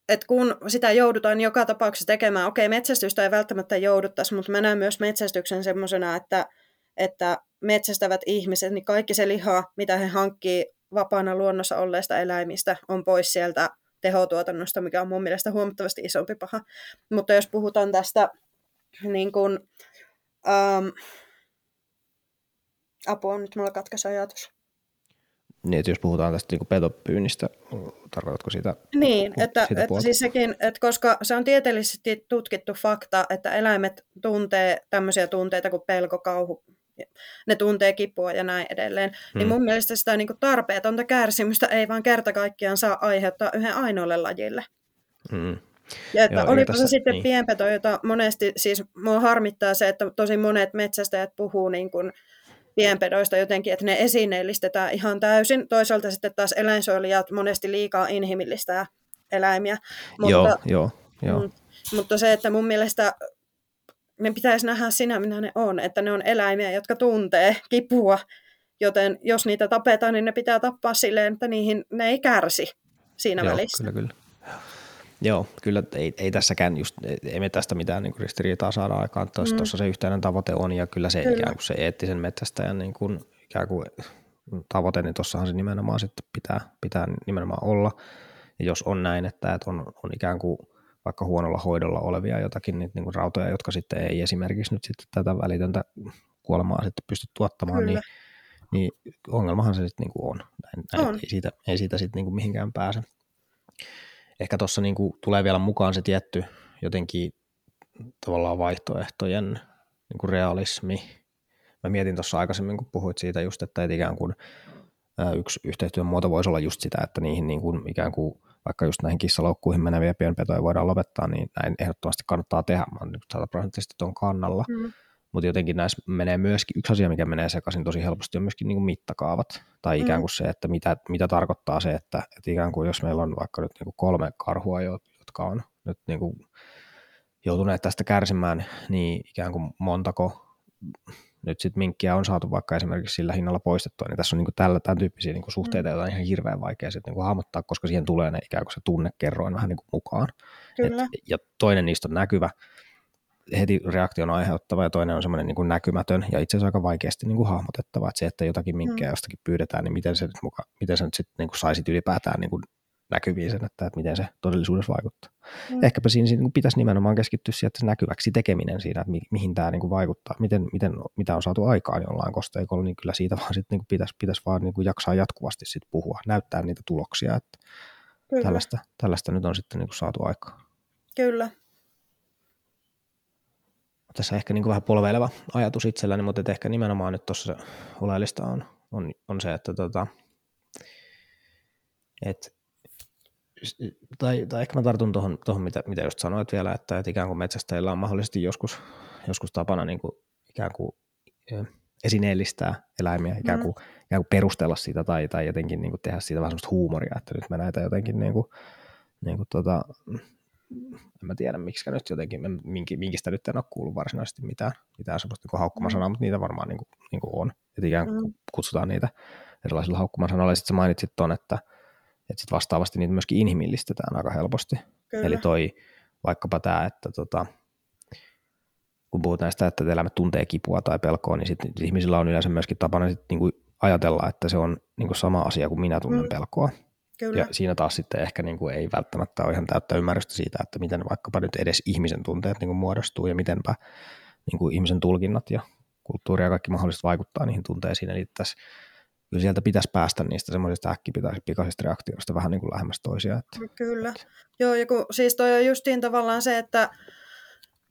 että kun sitä joudutaan joka tapauksessa tekemään, okei, metsästystä ei välttämättä jouduttaisi, mutta mä näen myös metsästyksen semmoisena, että, että metsästävät ihmiset, niin kaikki se liha, mitä he hankkii vapaana luonnossa olleista eläimistä, on pois sieltä tehotuotannosta, mikä on mun mielestä huomattavasti isompi paha. Mutta jos puhutaan tästä niin kun, ähm, apua, nyt mulla katkaisi ajatus. Niin, että jos puhutaan tästä niin petopyynnistä, tarkoitatko sitä? Niin, että, sitä että siis sekin, että koska se on tieteellisesti tutkittu fakta, että eläimet tuntee tämmöisiä tunteita kuin pelko, kauhu, ne tuntee kipua ja näin edelleen. Niin hmm. Niin mun mielestä sitä niin kuin tarpeetonta kärsimystä ei vaan kerta kaikkiaan saa aiheuttaa yhden ainoalle lajille. Hmm. Ja että Joo, olipa se sitten niin. pienpeto, jota monesti, siis mua harmittaa se, että tosi monet metsästäjät puhuu niin kuin pienpedoista jotenkin, että ne esineellistetään ihan täysin. Toisaalta sitten taas eläinsuojelijat monesti liikaa inhimillistää eläimiä. Mutta, joo, joo, joo. Mm, mutta se, että mun mielestä me pitäisi nähdä sinä, minä ne on, että ne on eläimiä, jotka tuntee kipua, joten jos niitä tapetaan, niin ne pitää tappaa silleen, että niihin ne ei kärsi siinä Joo, välissä. Kyllä, kyllä. Joo, kyllä ei, ei tässäkään just, ei me tästä mitään niin ristiriitaa saada aikaan, tuossa mm. se yhteinen tavoite on ja kyllä se kyllä. ikään kuin se eettisen metsästäjän niin kuin, ikään kuin tavoite, niin tuossahan se nimenomaan sitten pitää, pitää nimenomaan olla. Ja jos on näin, että, että on, on ikään kuin vaikka huonolla hoidolla olevia jotakin niitä niin kuin rautoja, jotka sitten ei esimerkiksi nyt sitten tätä välitöntä kuolemaa sitten pysty tuottamaan, niin, Niin ongelmahan se sitten niinku on. Näin, näin, On. Ei siitä, ei siitä sitten niinku mihinkään pääse. Ehkä tuossa niinku tulee vielä mukaan se tietty jotenkin tavallaan vaihtoehtojen niinku realismi. Mä mietin tuossa aikaisemmin, kun puhuit siitä just, että et ikään kuin yksi yhteistyön muoto voisi olla just sitä, että niihin niin kuin ikään kuin vaikka just näihin kissaloukkuihin meneviä pienpetoja voidaan lopettaa, niin näin ehdottomasti kannattaa tehdä. Mä oon nyt sataprosenttisesti tuon kannalla. Mm. Mutta jotenkin näissä menee myöskin, yksi asia, mikä menee sekaisin tosi helposti, on myöskin niin kuin mittakaavat. Tai ikään kuin se, että mitä, mitä tarkoittaa se, että, että ikään kuin jos meillä on vaikka nyt niin kuin kolme karhua, jo- jotka on nyt niin kuin joutuneet tästä kärsimään, niin ikään kuin montako nyt sitten minkkiä on saatu vaikka esimerkiksi sillä hinnalla poistettua, niin tässä on niin tällä, tämän tyyppisiä niin suhteita, joita on ihan hirveän vaikea sitten niin hahmottaa, koska siihen tulee ne ikään kuin se tunnekerroin vähän niin kuin mukaan. Kyllä. Et, ja toinen niistä on näkyvä, heti reaktion aiheuttava ja toinen on semmoinen niin kuin näkymätön ja itse asiassa aika vaikeasti niin kuin hahmotettava, että se, että jotakin minkkejä jostakin pyydetään, niin miten se nyt, muka, miten se nyt sitten niin kuin saisit ylipäätään niin kuin näkyviin sen, että, että miten se todellisuudessa vaikuttaa. Mm. Ehkäpä siinä, siinä niin pitäisi nimenomaan keskittyä siihen, että se näkyväksi tekeminen siinä, että mi, mihin tämä niin kuin vaikuttaa, miten, miten, mitä on saatu aikaan jollain kosteikolla, niin kyllä siitä vaan sitten niin pitäisi, pitäisi vaan niin kuin jaksaa jatkuvasti sit puhua, näyttää niitä tuloksia, että Kyllä. tällaista, tällaista nyt on sitten niin kuin saatu aikaan. Kyllä. Tässä ehkä niin kuin vähän polveileva ajatus itselläni, mutta ehkä nimenomaan nyt tuossa oleellista on, on, on se, että tota, et, tai, tai ehkä mä tartun tuohon, tuohon mitä, mitä just sanoit vielä, että, että ikään kuin metsästäjillä on mahdollisesti joskus, joskus tapana niin kuin, ikään kuin esineellistää eläimiä, ikään kuin, mm. ikään kuin perustella sitä tai, tai jotenkin niin kuin tehdä siitä vähän semmoista huumoria, että nyt me näitä jotenkin niin kuin, niin kuin tota, en mä tiedä miksi nyt jotenkin, minki, minkistä nyt en ole kuullut varsinaisesti mitään, mitään semmoista niin haukkumasanaa, mm. mutta niitä varmaan niin kuin, niin kuin on. Että ikään kuin mm. kutsutaan niitä erilaisilla haukkumasanoilla. Sitten sä mainitsit tuon, että, että sit vastaavasti niitä myöskin inhimillistetään aika helposti. Kyllä. Eli toi vaikkapa tämä, että tota, kun puhutaan näistä, että eläimet tuntee kipua tai pelkoa, niin sit ihmisillä on yleensä myöskin tapana sit niinku ajatella, että se on niinku sama asia kuin minä tunnen mm. pelkoa. Kyllä. Ja siinä taas sitten ehkä niin kuin ei välttämättä ole ihan täyttä ymmärrystä siitä, että miten vaikkapa nyt edes ihmisen tunteet niin kuin muodostuu ja mitenpä niin kuin ihmisen tulkinnat ja kulttuuri ja kaikki mahdolliset vaikuttaa niihin tunteisiin. Eli tässä, kyllä sieltä pitäisi päästä niistä semmoisista äkkipikaisista reaktioista vähän niin kuin lähemmäs toisia. Että, Kyllä. Joo, ja kun, siis toi on justiin tavallaan se, että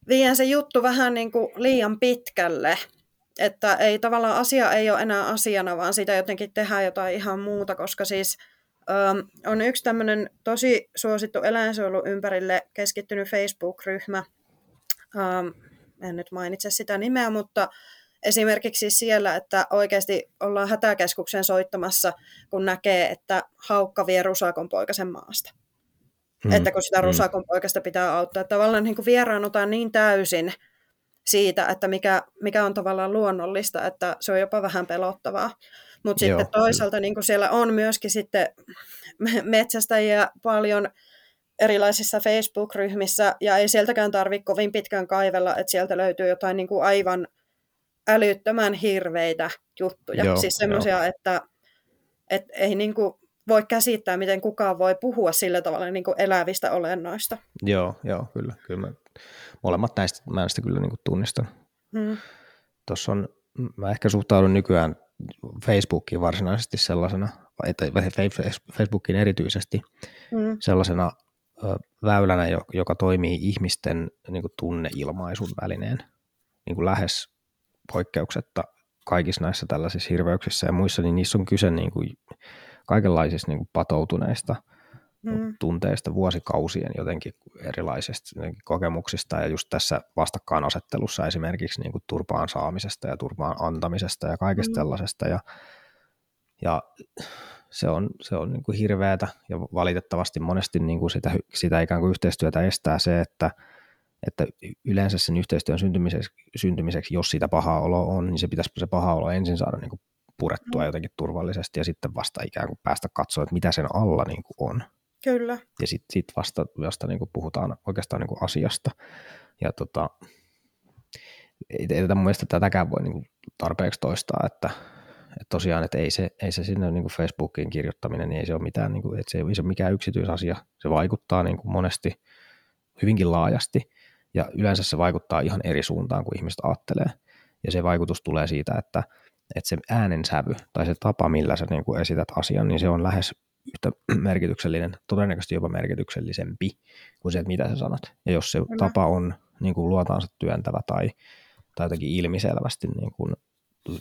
vien se juttu vähän niin kuin liian pitkälle. Että ei tavallaan asia ei ole enää asiana, vaan sitä jotenkin tehdään jotain ihan muuta, koska siis on yksi tämmöinen tosi suosittu eläinsuojelun ympärille keskittynyt Facebook-ryhmä. En nyt mainitse sitä nimeä, mutta esimerkiksi siellä, että oikeasti ollaan hätäkeskuksen soittamassa, kun näkee, että haukka vie rusakon poikasen maasta. Mm, että kun sitä rusakon mm. poikasta pitää auttaa. Tavallaan niin kuin vieraannutaan niin täysin siitä, että mikä, mikä on tavallaan luonnollista, että se on jopa vähän pelottavaa. Mutta sitten toisaalta niin siellä on myöskin sitten metsästäjiä paljon erilaisissa Facebook-ryhmissä, ja ei sieltäkään tarvitse kovin pitkään kaivella, että sieltä löytyy jotain niin kuin aivan älyttömän hirveitä juttuja. Joo, siis semmoisia, että, että ei niin kuin voi käsittää, miten kukaan voi puhua sillä tavalla niin kuin elävistä olennoista. Joo, joo, kyllä. kyllä mä, molemmat näistä mä näistä kyllä niin kuin tunnistan. Hmm. Tuossa on, mä ehkä suhtaudun nykyään Facebookiin varsinaisesti sellaisena, että Facebookiin erityisesti mm. sellaisena väylänä, joka toimii ihmisten niin kuin tunneilmaisun välineen niin kuin lähes poikkeuksetta kaikissa näissä tällaisissa hirveyksissä ja muissa, niin niissä on kyse niin kuin kaikenlaisista niin kuin patoutuneista mm. tunteista vuosikausien jotenkin erilaisista jotenkin kokemuksista ja just tässä vastakkainasettelussa esimerkiksi niin kuin turpaan saamisesta ja turpaan antamisesta ja kaikesta mm. sellaisesta ja, ja se on, se on niin kuin hirveätä ja valitettavasti monesti niin kuin sitä, sitä ikään kuin yhteistyötä estää se, että, että yleensä sen yhteistyön syntymiseksi, syntymiseksi, jos sitä paha olo on, niin se pitäisi se paha olo ensin saada niin kuin purettua mm. jotenkin turvallisesti ja sitten vasta ikään kuin päästä katsoa, että mitä sen alla niin kuin on. Kyllä. Ja sitten sit vasta, vasta niin kuin puhutaan oikeastaan niin kuin asiasta. Ja tota, ei, ei tätä mun mielestä tätäkään voi niin kuin tarpeeksi toistaa, että, että tosiaan, että ei se, ei se sinne niin kuin Facebookiin kirjoittaminen, niin ei se ole mitään, niin kuin, että se ei ole mikään yksityisasia. Se vaikuttaa niin kuin monesti hyvinkin laajasti ja yleensä se vaikuttaa ihan eri suuntaan kuin ihmiset ajattelee. Ja se vaikutus tulee siitä, että että se äänensävy tai se tapa, millä sä niin kuin esität asian, niin se on lähes yhtä merkityksellinen, todennäköisesti jopa merkityksellisempi kuin se, että mitä sä sanot. Ja jos se Kyllä. tapa on niin kuin luotaansa työntävä tai, tai jotenkin ilmiselvästi niin kuin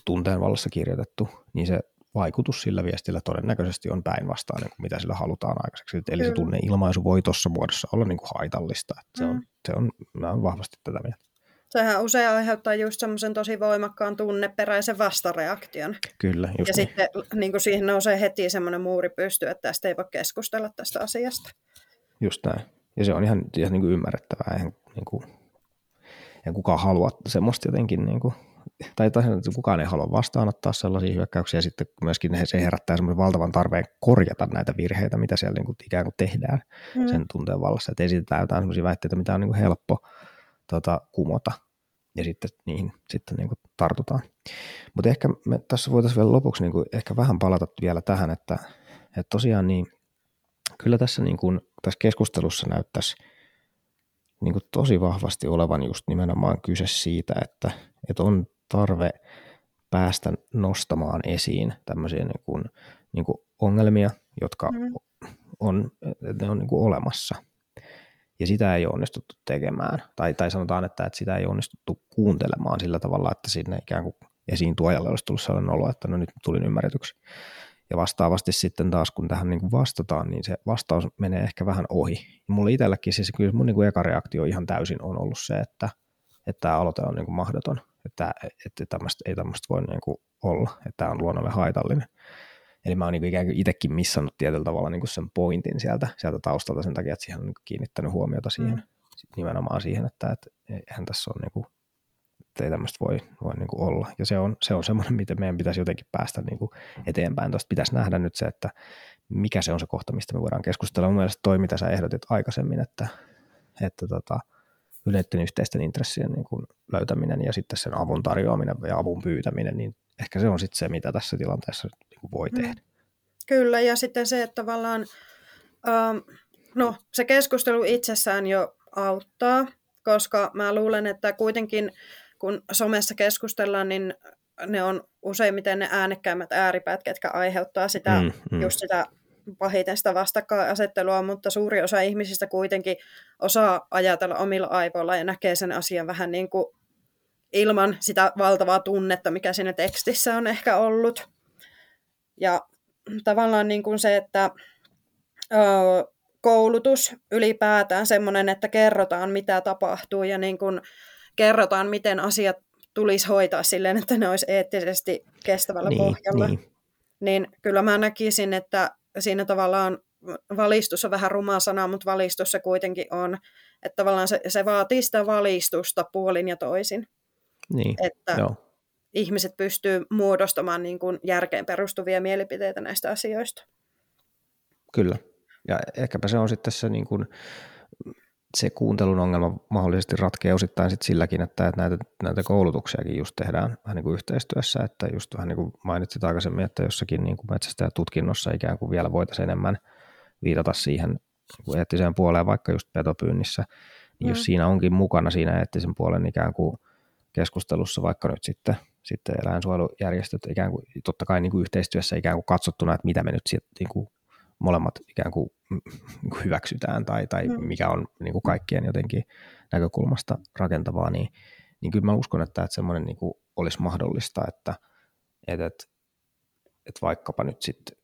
tunteen vallassa kirjoitettu, niin se vaikutus sillä viestillä todennäköisesti on päinvastainen kuin mitä sillä halutaan aikaiseksi. Eli Kyllä. se tunneilmaisu voi tuossa muodossa olla niin kuin haitallista. Että se, on, mm. se on, mä olen vahvasti tätä mieltä. Sehän usein aiheuttaa just semmoisen tosi voimakkaan tunneperäisen vastareaktion. Kyllä, just Ja niin. sitten niin kuin siihen nousee heti semmoinen muuri pysty, että tästä ei voi keskustella tästä asiasta. Just näin. Ja se on ihan, ihan niin kuin ymmärrettävää. Eihän, niin kuin, eihän kukaan halua semmoista jotenkin niin kuin tai, tai kukaan ei halua vastaanottaa sellaisia hyökkäyksiä, ja sitten myöskin se herättää semmoisen valtavan tarpeen korjata näitä virheitä, mitä siellä niin kuin ikään kuin tehdään mm. sen tunteen vallassa, että esitetään jotain sellaisia väitteitä, mitä on niin kuin helppo tota, kumota, ja sitten niihin sitten niin kuin tartutaan. Mutta ehkä me tässä voitaisiin vielä lopuksi niin kuin ehkä vähän palata vielä tähän, että, että tosiaan niin kyllä tässä, niin kuin, tässä keskustelussa näyttäisi niin kuin tosi vahvasti olevan just nimenomaan kyse siitä, että, että on tarve päästä nostamaan esiin tämmöisiä niin kuin, niin kuin ongelmia, jotka mm. on, ne on niin kuin olemassa. Ja sitä ei onnistuttu tekemään. Tai, tai sanotaan, että, että sitä ei onnistuttu kuuntelemaan sillä tavalla, että sinne ikään kuin esiin tuojalle olisi tullut sellainen olo, että no nyt tulin ymmärretyksi. Ja vastaavasti sitten taas, kun tähän niin kuin vastataan, niin se vastaus menee ehkä vähän ohi. Ja mulla itselläkin siis kyllä mun niin kuin eka reaktio ihan täysin on ollut se, että, että tämä aloite on niin kuin mahdoton että, että tämmöistä, ei tämmöistä voi niin kuin olla, että tämä on luonnolle haitallinen. Eli mä oon niin ikään kuin itsekin missannut tietyllä tavalla niin kuin sen pointin sieltä, sieltä taustalta sen takia, että siihen on niin kiinnittänyt huomiota siihen, mm. nimenomaan siihen, että, että eihän tässä ole niin kuin, että ei tämmöistä voi, voi niin kuin olla. Ja se on, se on semmoinen, miten meidän pitäisi jotenkin päästä niin kuin eteenpäin. Tuosta pitäisi nähdä nyt se, että mikä se on se kohta, mistä me voidaan keskustella. Mun mielestä toi, mitä sä ehdotit aikaisemmin, että, että tota, yleisten yhteisten intressien niin kuin löytäminen ja sitten sen avun tarjoaminen ja avun pyytäminen, niin ehkä se on sitten se, mitä tässä tilanteessa kuin voi mm. tehdä. Kyllä, ja sitten se, että tavallaan ähm, no, se keskustelu itsessään jo auttaa, koska mä luulen, että kuitenkin kun somessa keskustellaan, niin ne on useimmiten ne äänekkäimmät ääripäät, ketkä aiheuttaa sitä, mm, mm. just sitä pahiten sitä vastakkainasettelua, mutta suuri osa ihmisistä kuitenkin osaa ajatella omilla aivoilla ja näkee sen asian vähän niin kuin ilman sitä valtavaa tunnetta, mikä siinä tekstissä on ehkä ollut. Ja tavallaan niin kuin se, että ö, koulutus ylipäätään semmoinen, että kerrotaan mitä tapahtuu ja niin kuin kerrotaan, miten asiat tulisi hoitaa silleen, että ne olisi eettisesti kestävällä niin, pohjalla. Niin. niin kyllä mä näkisin, että siinä tavallaan valistus on vähän ruma sana, mutta valistus se kuitenkin on, että tavallaan se, se vaatii sitä valistusta puolin ja toisin. Niin, että joo. Ihmiset pystyy muodostamaan niin kuin järkeen perustuvia mielipiteitä näistä asioista. Kyllä. Ja ehkäpä se on sitten se niin kuin se kuuntelun ongelma mahdollisesti ratkeaa osittain sit silläkin, että, näitä, näitä koulutuksiakin just tehdään vähän niin kuin yhteistyössä, että just vähän niin kuin mainitsit aikaisemmin, että jossakin niin kuin metsästäjätutkinnossa ikään kuin vielä voitaisiin enemmän viitata siihen niin eettiseen puoleen, vaikka just petopyynnissä, niin mm. jos siinä onkin mukana siinä eettisen puolen ikään kuin keskustelussa, vaikka nyt sitten, sitten eläinsuojelujärjestöt ikään kuin, totta kai niin kuin yhteistyössä ikään kuin katsottuna, että mitä me nyt sitten niin kuin molemmat ikään kuin, niin kuin hyväksytään tai, tai mm. mikä on niin kuin kaikkien jotenkin näkökulmasta rakentavaa, niin, niin kyllä mä uskon, että, että semmoinen niin kuin olisi mahdollista, että, että, että, että vaikkapa nyt sitten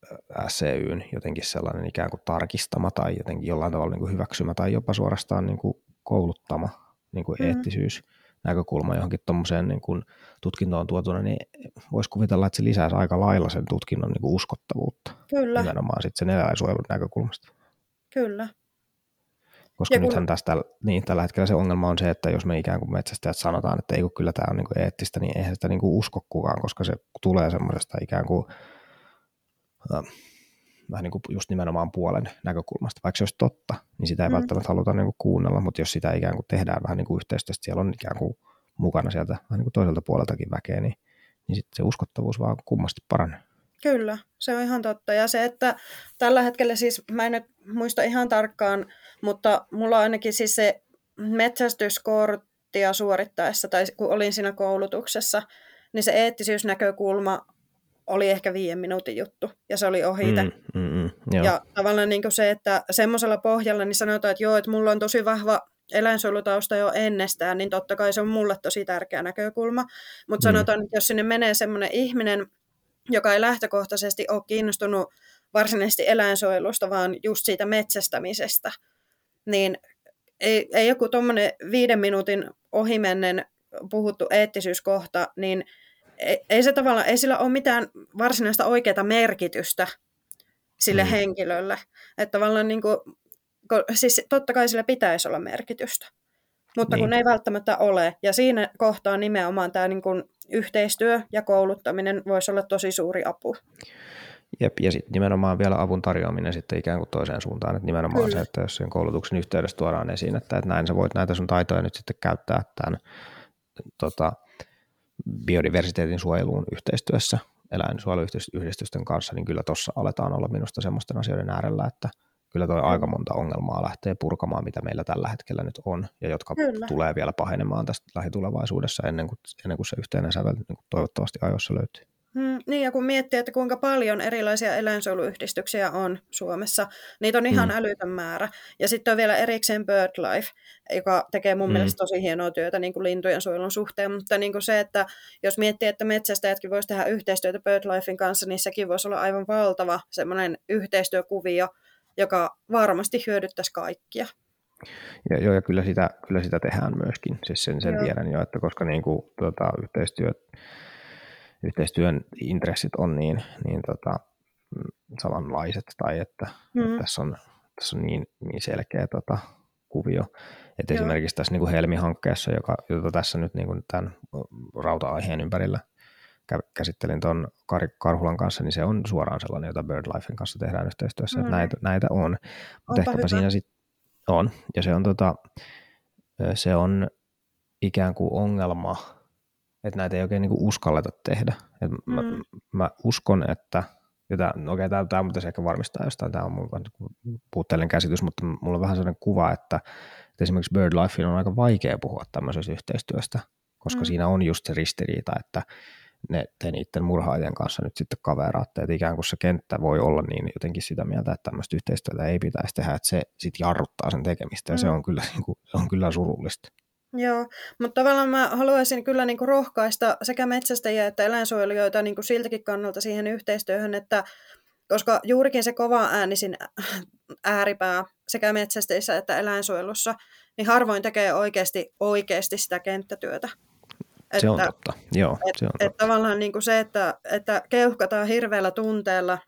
SCYn jotenkin sellainen ikään kuin tarkistama tai jotenkin jollain tavalla niin kuin hyväksymä tai jopa suorastaan niin kuin kouluttama niin kuin mm. eettisyys – näkökulma johonkin tuommoiseen niin kuin tutkintoon tuotuna, niin voisi kuvitella, että se lisäisi aika lailla sen tutkinnon niin kuin uskottavuutta. Kyllä. Nimenomaan sitten sen eläinsuojelun näkökulmasta. Kyllä. Koska ja nythän kun... tästä, niin, tällä hetkellä se ongelma on se, että jos me ikään kuin metsästäjät sanotaan, että ei kun kyllä tämä on niin kuin eettistä, niin eihän sitä niin kuin usko kukaan, koska se tulee semmoisesta ikään kuin vähän niin kuin just nimenomaan puolen näkökulmasta. Vaikka se olisi totta, niin sitä ei mm. välttämättä haluta niin kuin kuunnella, mutta jos sitä ikään kuin tehdään vähän niin kuin yhteistyöstä, siellä on ikään kuin mukana sieltä vähän niin kuin toiselta puoleltakin väkeä, niin, niin sitten se uskottavuus vaan kummasti paranee. Kyllä, se on ihan totta. Ja se, että tällä hetkellä siis, mä en nyt muista ihan tarkkaan, mutta mulla on ainakin siis se metsästyskorttia suorittaessa, tai kun olin siinä koulutuksessa, niin se eettisyysnäkökulma oli ehkä viiden minuutin juttu, ja se oli ohi mm, mm, mm, ja tavallaan niin se, että semmoisella pohjalla niin sanotaan, että joo, että mulla on tosi vahva eläinsuojelutausta jo ennestään, niin totta kai se on mulle tosi tärkeä näkökulma. Mutta mm. sanotaan, että jos sinne menee semmoinen ihminen, joka ei lähtökohtaisesti ole kiinnostunut varsinaisesti eläinsuojelusta, vaan just siitä metsästämisestä, niin ei, ei joku tuommoinen viiden minuutin ohimennen puhuttu eettisyyskohta, niin ei, ei, se tavallaan, ei sillä ole mitään varsinaista oikeaa merkitystä sille mm. henkilölle. Että tavallaan niin kuin, siis totta kai sillä pitäisi olla merkitystä, mutta niin. kun ei välttämättä ole. Ja siinä kohtaa nimenomaan tämä niin kuin yhteistyö ja kouluttaminen voisi olla tosi suuri apu. Jep, ja sitten nimenomaan vielä avun tarjoaminen sitten ikään kuin toiseen suuntaan, että nimenomaan Kyllä. se, että jos sen koulutuksen yhteydessä tuodaan esiin, että, että näin sä voit näitä sun taitoja nyt sitten käyttää tämän tota, biodiversiteetin suojeluun yhteistyössä eläinsuojeluyhdistysten kanssa, niin kyllä tuossa aletaan olla minusta semmoisten asioiden äärellä, että kyllä toi aika monta ongelmaa lähtee purkamaan, mitä meillä tällä hetkellä nyt on, ja jotka kyllä. tulee vielä pahenemaan tästä lähitulevaisuudessa ennen kuin, ennen kuin se yhteinen sävel niin kuin toivottavasti ajoissa löytyy. Mm, niin, ja kun miettii, että kuinka paljon erilaisia eläinsuojeluyhdistyksiä on Suomessa, niitä on ihan mm. älytön määrä. Ja sitten on vielä erikseen BirdLife, joka tekee mun mm. mielestä tosi hienoa työtä niin kuin lintujen suojelun suhteen. Mutta niin kuin se, että jos miettii, että metsästäjätkin voisi tehdä yhteistyötä BirdLifein kanssa, niin sekin voisi olla aivan valtava semmoinen yhteistyökuvio, joka varmasti hyödyttäisi kaikkia. Ja, joo, ja kyllä sitä, kyllä sitä tehdään myöskin. Siis sen, sen tiedän jo, että koska niin kuin, tuota, yhteistyö yhteistyön intressit on niin, niin tota, mm, samanlaiset tai että, mm. että tässä, on, tässä on niin, niin selkeä tota, kuvio. Että esimerkiksi tässä niin kuin Helmi-hankkeessa, joka, jota tässä nyt niin kuin tämän rauta-aiheen ympärillä käsittelin tuon Kari Karhulan kanssa, niin se on suoraan sellainen, jota BirdLifein kanssa tehdään yhteistyössä, mm. että näitä, näitä on. Mutta ehkäpä hyvä. siinä sitten on, ja se on, tota, se on ikään kuin ongelma että näitä ei oikein niin uskalleta tehdä. Et mm. mä, mä uskon, että, tämä, no okei, tämä, tämä pitäisi ehkä varmistaa jostain, tämä on mun puutteellinen käsitys, mutta mulla on vähän sellainen kuva, että, että esimerkiksi BirdLifein on aika vaikea puhua tämmöisestä yhteistyöstä, koska mm. siinä on just se ristiriita, että ne, te niiden murhaajien kanssa nyt sitten kaveraatte, että ikään kuin se kenttä voi olla niin jotenkin sitä mieltä, että tämmöistä yhteistyötä ei pitäisi tehdä, että se sitten jarruttaa sen tekemistä ja mm. se, on kyllä, niin kuin, se on kyllä surullista. Joo, mutta tavallaan mä haluaisin kyllä niin kuin rohkaista sekä metsästäjiä että eläinsuojelijoita niin kuin siltäkin kannalta siihen yhteistyöhön, että koska juurikin se kova äänisin ääripää sekä metsästeissä että eläinsuojelussa, niin harvoin tekee oikeasti, oikeasti sitä kenttätyötä. Se on totta, joo. Et, se on totta. Et tavallaan niin kuin se, että, että keuhkataan hirveällä tunteella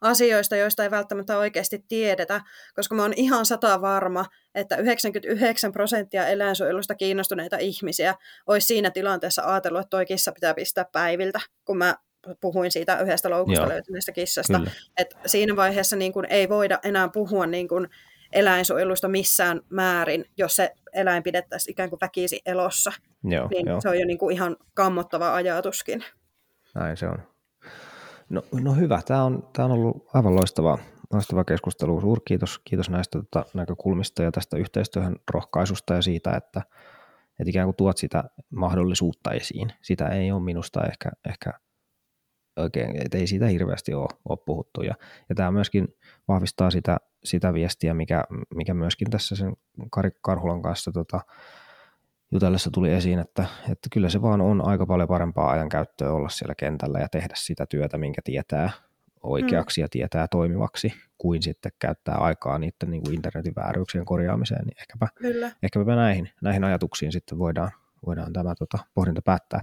asioista, joista ei välttämättä oikeasti tiedetä, koska mä oon ihan sata varma, että 99 prosenttia eläinsuojelusta kiinnostuneita ihmisiä olisi siinä tilanteessa ajatellut, että toi kissa pitää pistää päiviltä, kun mä puhuin siitä yhdestä loukusta Joo. löytyneestä kissasta. Et siinä vaiheessa niin kun ei voida enää puhua niin kun eläinsuojelusta missään määrin, jos se eläin pidettäisiin ikään kuin väkisi elossa. Joo, niin jo. se on jo niin kuin ihan kammottava ajatuskin. Näin se on. No, no hyvä, tämä on, tämä on ollut aivan loistava, loistava keskustelu. Suur kiitos, näistä tota, näkökulmista ja tästä yhteistyöhön rohkaisusta ja siitä, että, että ikään kuin tuot sitä mahdollisuutta esiin. Sitä ei ole minusta ehkä, ehkä oikein, että ei siitä hirveästi ole, ole puhuttu. Ja, ja tämä myöskin vahvistaa sitä, sitä viestiä, mikä, mikä myöskin tässä sen Kari Karhulan kanssa tota, jutellessa tuli esiin, että, että kyllä se vaan on aika paljon parempaa ajankäyttöä olla siellä kentällä ja tehdä sitä työtä, minkä tietää oikeaksi mm. ja tietää toimivaksi, kuin sitten käyttää aikaa niiden niin kuin internetin vääryyksien korjaamiseen, niin ehkäpä, Kyllä. ehkäpä näihin, näihin ajatuksiin sitten voidaan, voidaan tämä tota, pohdinta päättää.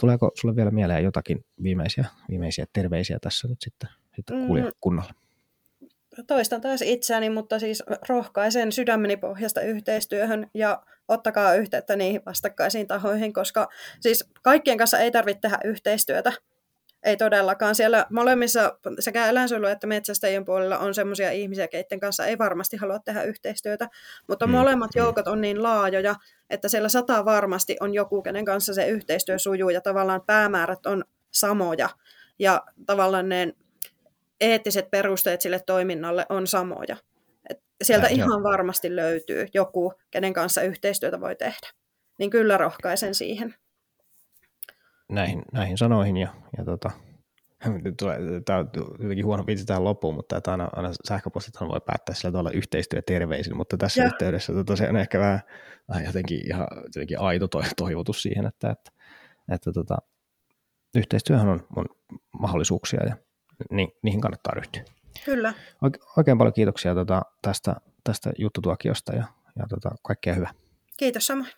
Tuleeko sulle vielä mieleen jotakin viimeisiä, viimeisiä terveisiä tässä nyt sitten, sitten mm. kunnolla? toistan taas itseäni, mutta siis rohkaisen sydämeni pohjasta yhteistyöhön ja ottakaa yhteyttä niihin vastakkaisiin tahoihin, koska siis kaikkien kanssa ei tarvitse tehdä yhteistyötä. Ei todellakaan. Siellä molemmissa sekä eläinsuojelu- että metsästäjien puolella on sellaisia ihmisiä, keiden kanssa ei varmasti halua tehdä yhteistyötä, mutta mm. molemmat joukot on niin laajoja, että siellä sata varmasti on joku, kenen kanssa se yhteistyö sujuu ja tavallaan päämäärät on samoja. Ja tavallaan ne eettiset perusteet sille toiminnalle on samoja. Et sieltä Näin, ihan jo. varmasti löytyy joku, kenen kanssa yhteistyötä voi tehdä. Niin kyllä rohkaisen siihen. Näihin, näihin sanoihin ja, ja tota, Tämä on jotenkin huono vitsi tähän loppuun, mutta että aina, aina sähköpostithan voi päättää sillä tavalla yhteistyöterveisin, mutta tässä ja. yhteydessä tota, se on ehkä vähän, vähän jotenkin, ihan, jotenkin aito toivotus siihen, että, että, että tota, yhteistyöhän on, on mahdollisuuksia ja ni, niihin kannattaa ryhtyä. Kyllä. Oikein paljon kiitoksia tota, tästä, tästä juttutuokiosta ja, ja tota, kaikkea hyvää. Kiitos samoin.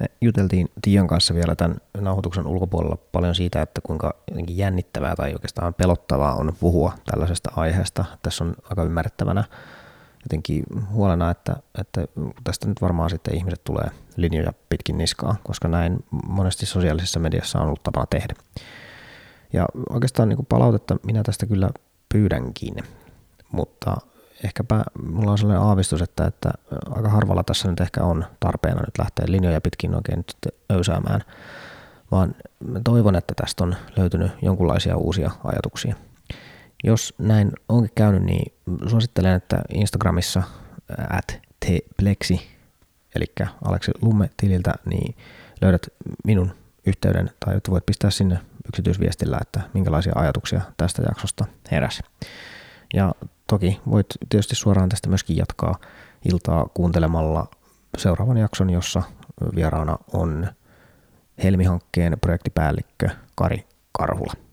Me juteltiin Tian kanssa vielä tämän nauhoituksen ulkopuolella paljon siitä, että kuinka jännittävää tai oikeastaan pelottavaa on puhua tällaisesta aiheesta. Tässä on aika ymmärrettävänä jotenkin huolena, että, että tästä nyt varmaan sitten ihmiset tulee linjoja pitkin niskaa, koska näin monesti sosiaalisessa mediassa on ollut tapana tehdä. Ja oikeastaan niin palautetta minä tästä kyllä pyydänkin, mutta ehkäpä mulla on sellainen aavistus, että, että aika harvalla tässä nyt ehkä on tarpeena nyt lähteä linjoja pitkin oikein nyt öysäämään, vaan toivon, että tästä on löytynyt jonkunlaisia uusia ajatuksia. Jos näin onkin käynyt, niin suosittelen, että Instagramissa at tplexi, eli Aleksi Lumme tililtä, niin löydät minun yhteyden tai voit pistää sinne yksityisviestillä, että minkälaisia ajatuksia tästä jaksosta heräsi. Ja toki voit tietysti suoraan tästä myöskin jatkaa iltaa kuuntelemalla seuraavan jakson, jossa vieraana on Helmi-hankkeen projektipäällikkö Kari Karhula.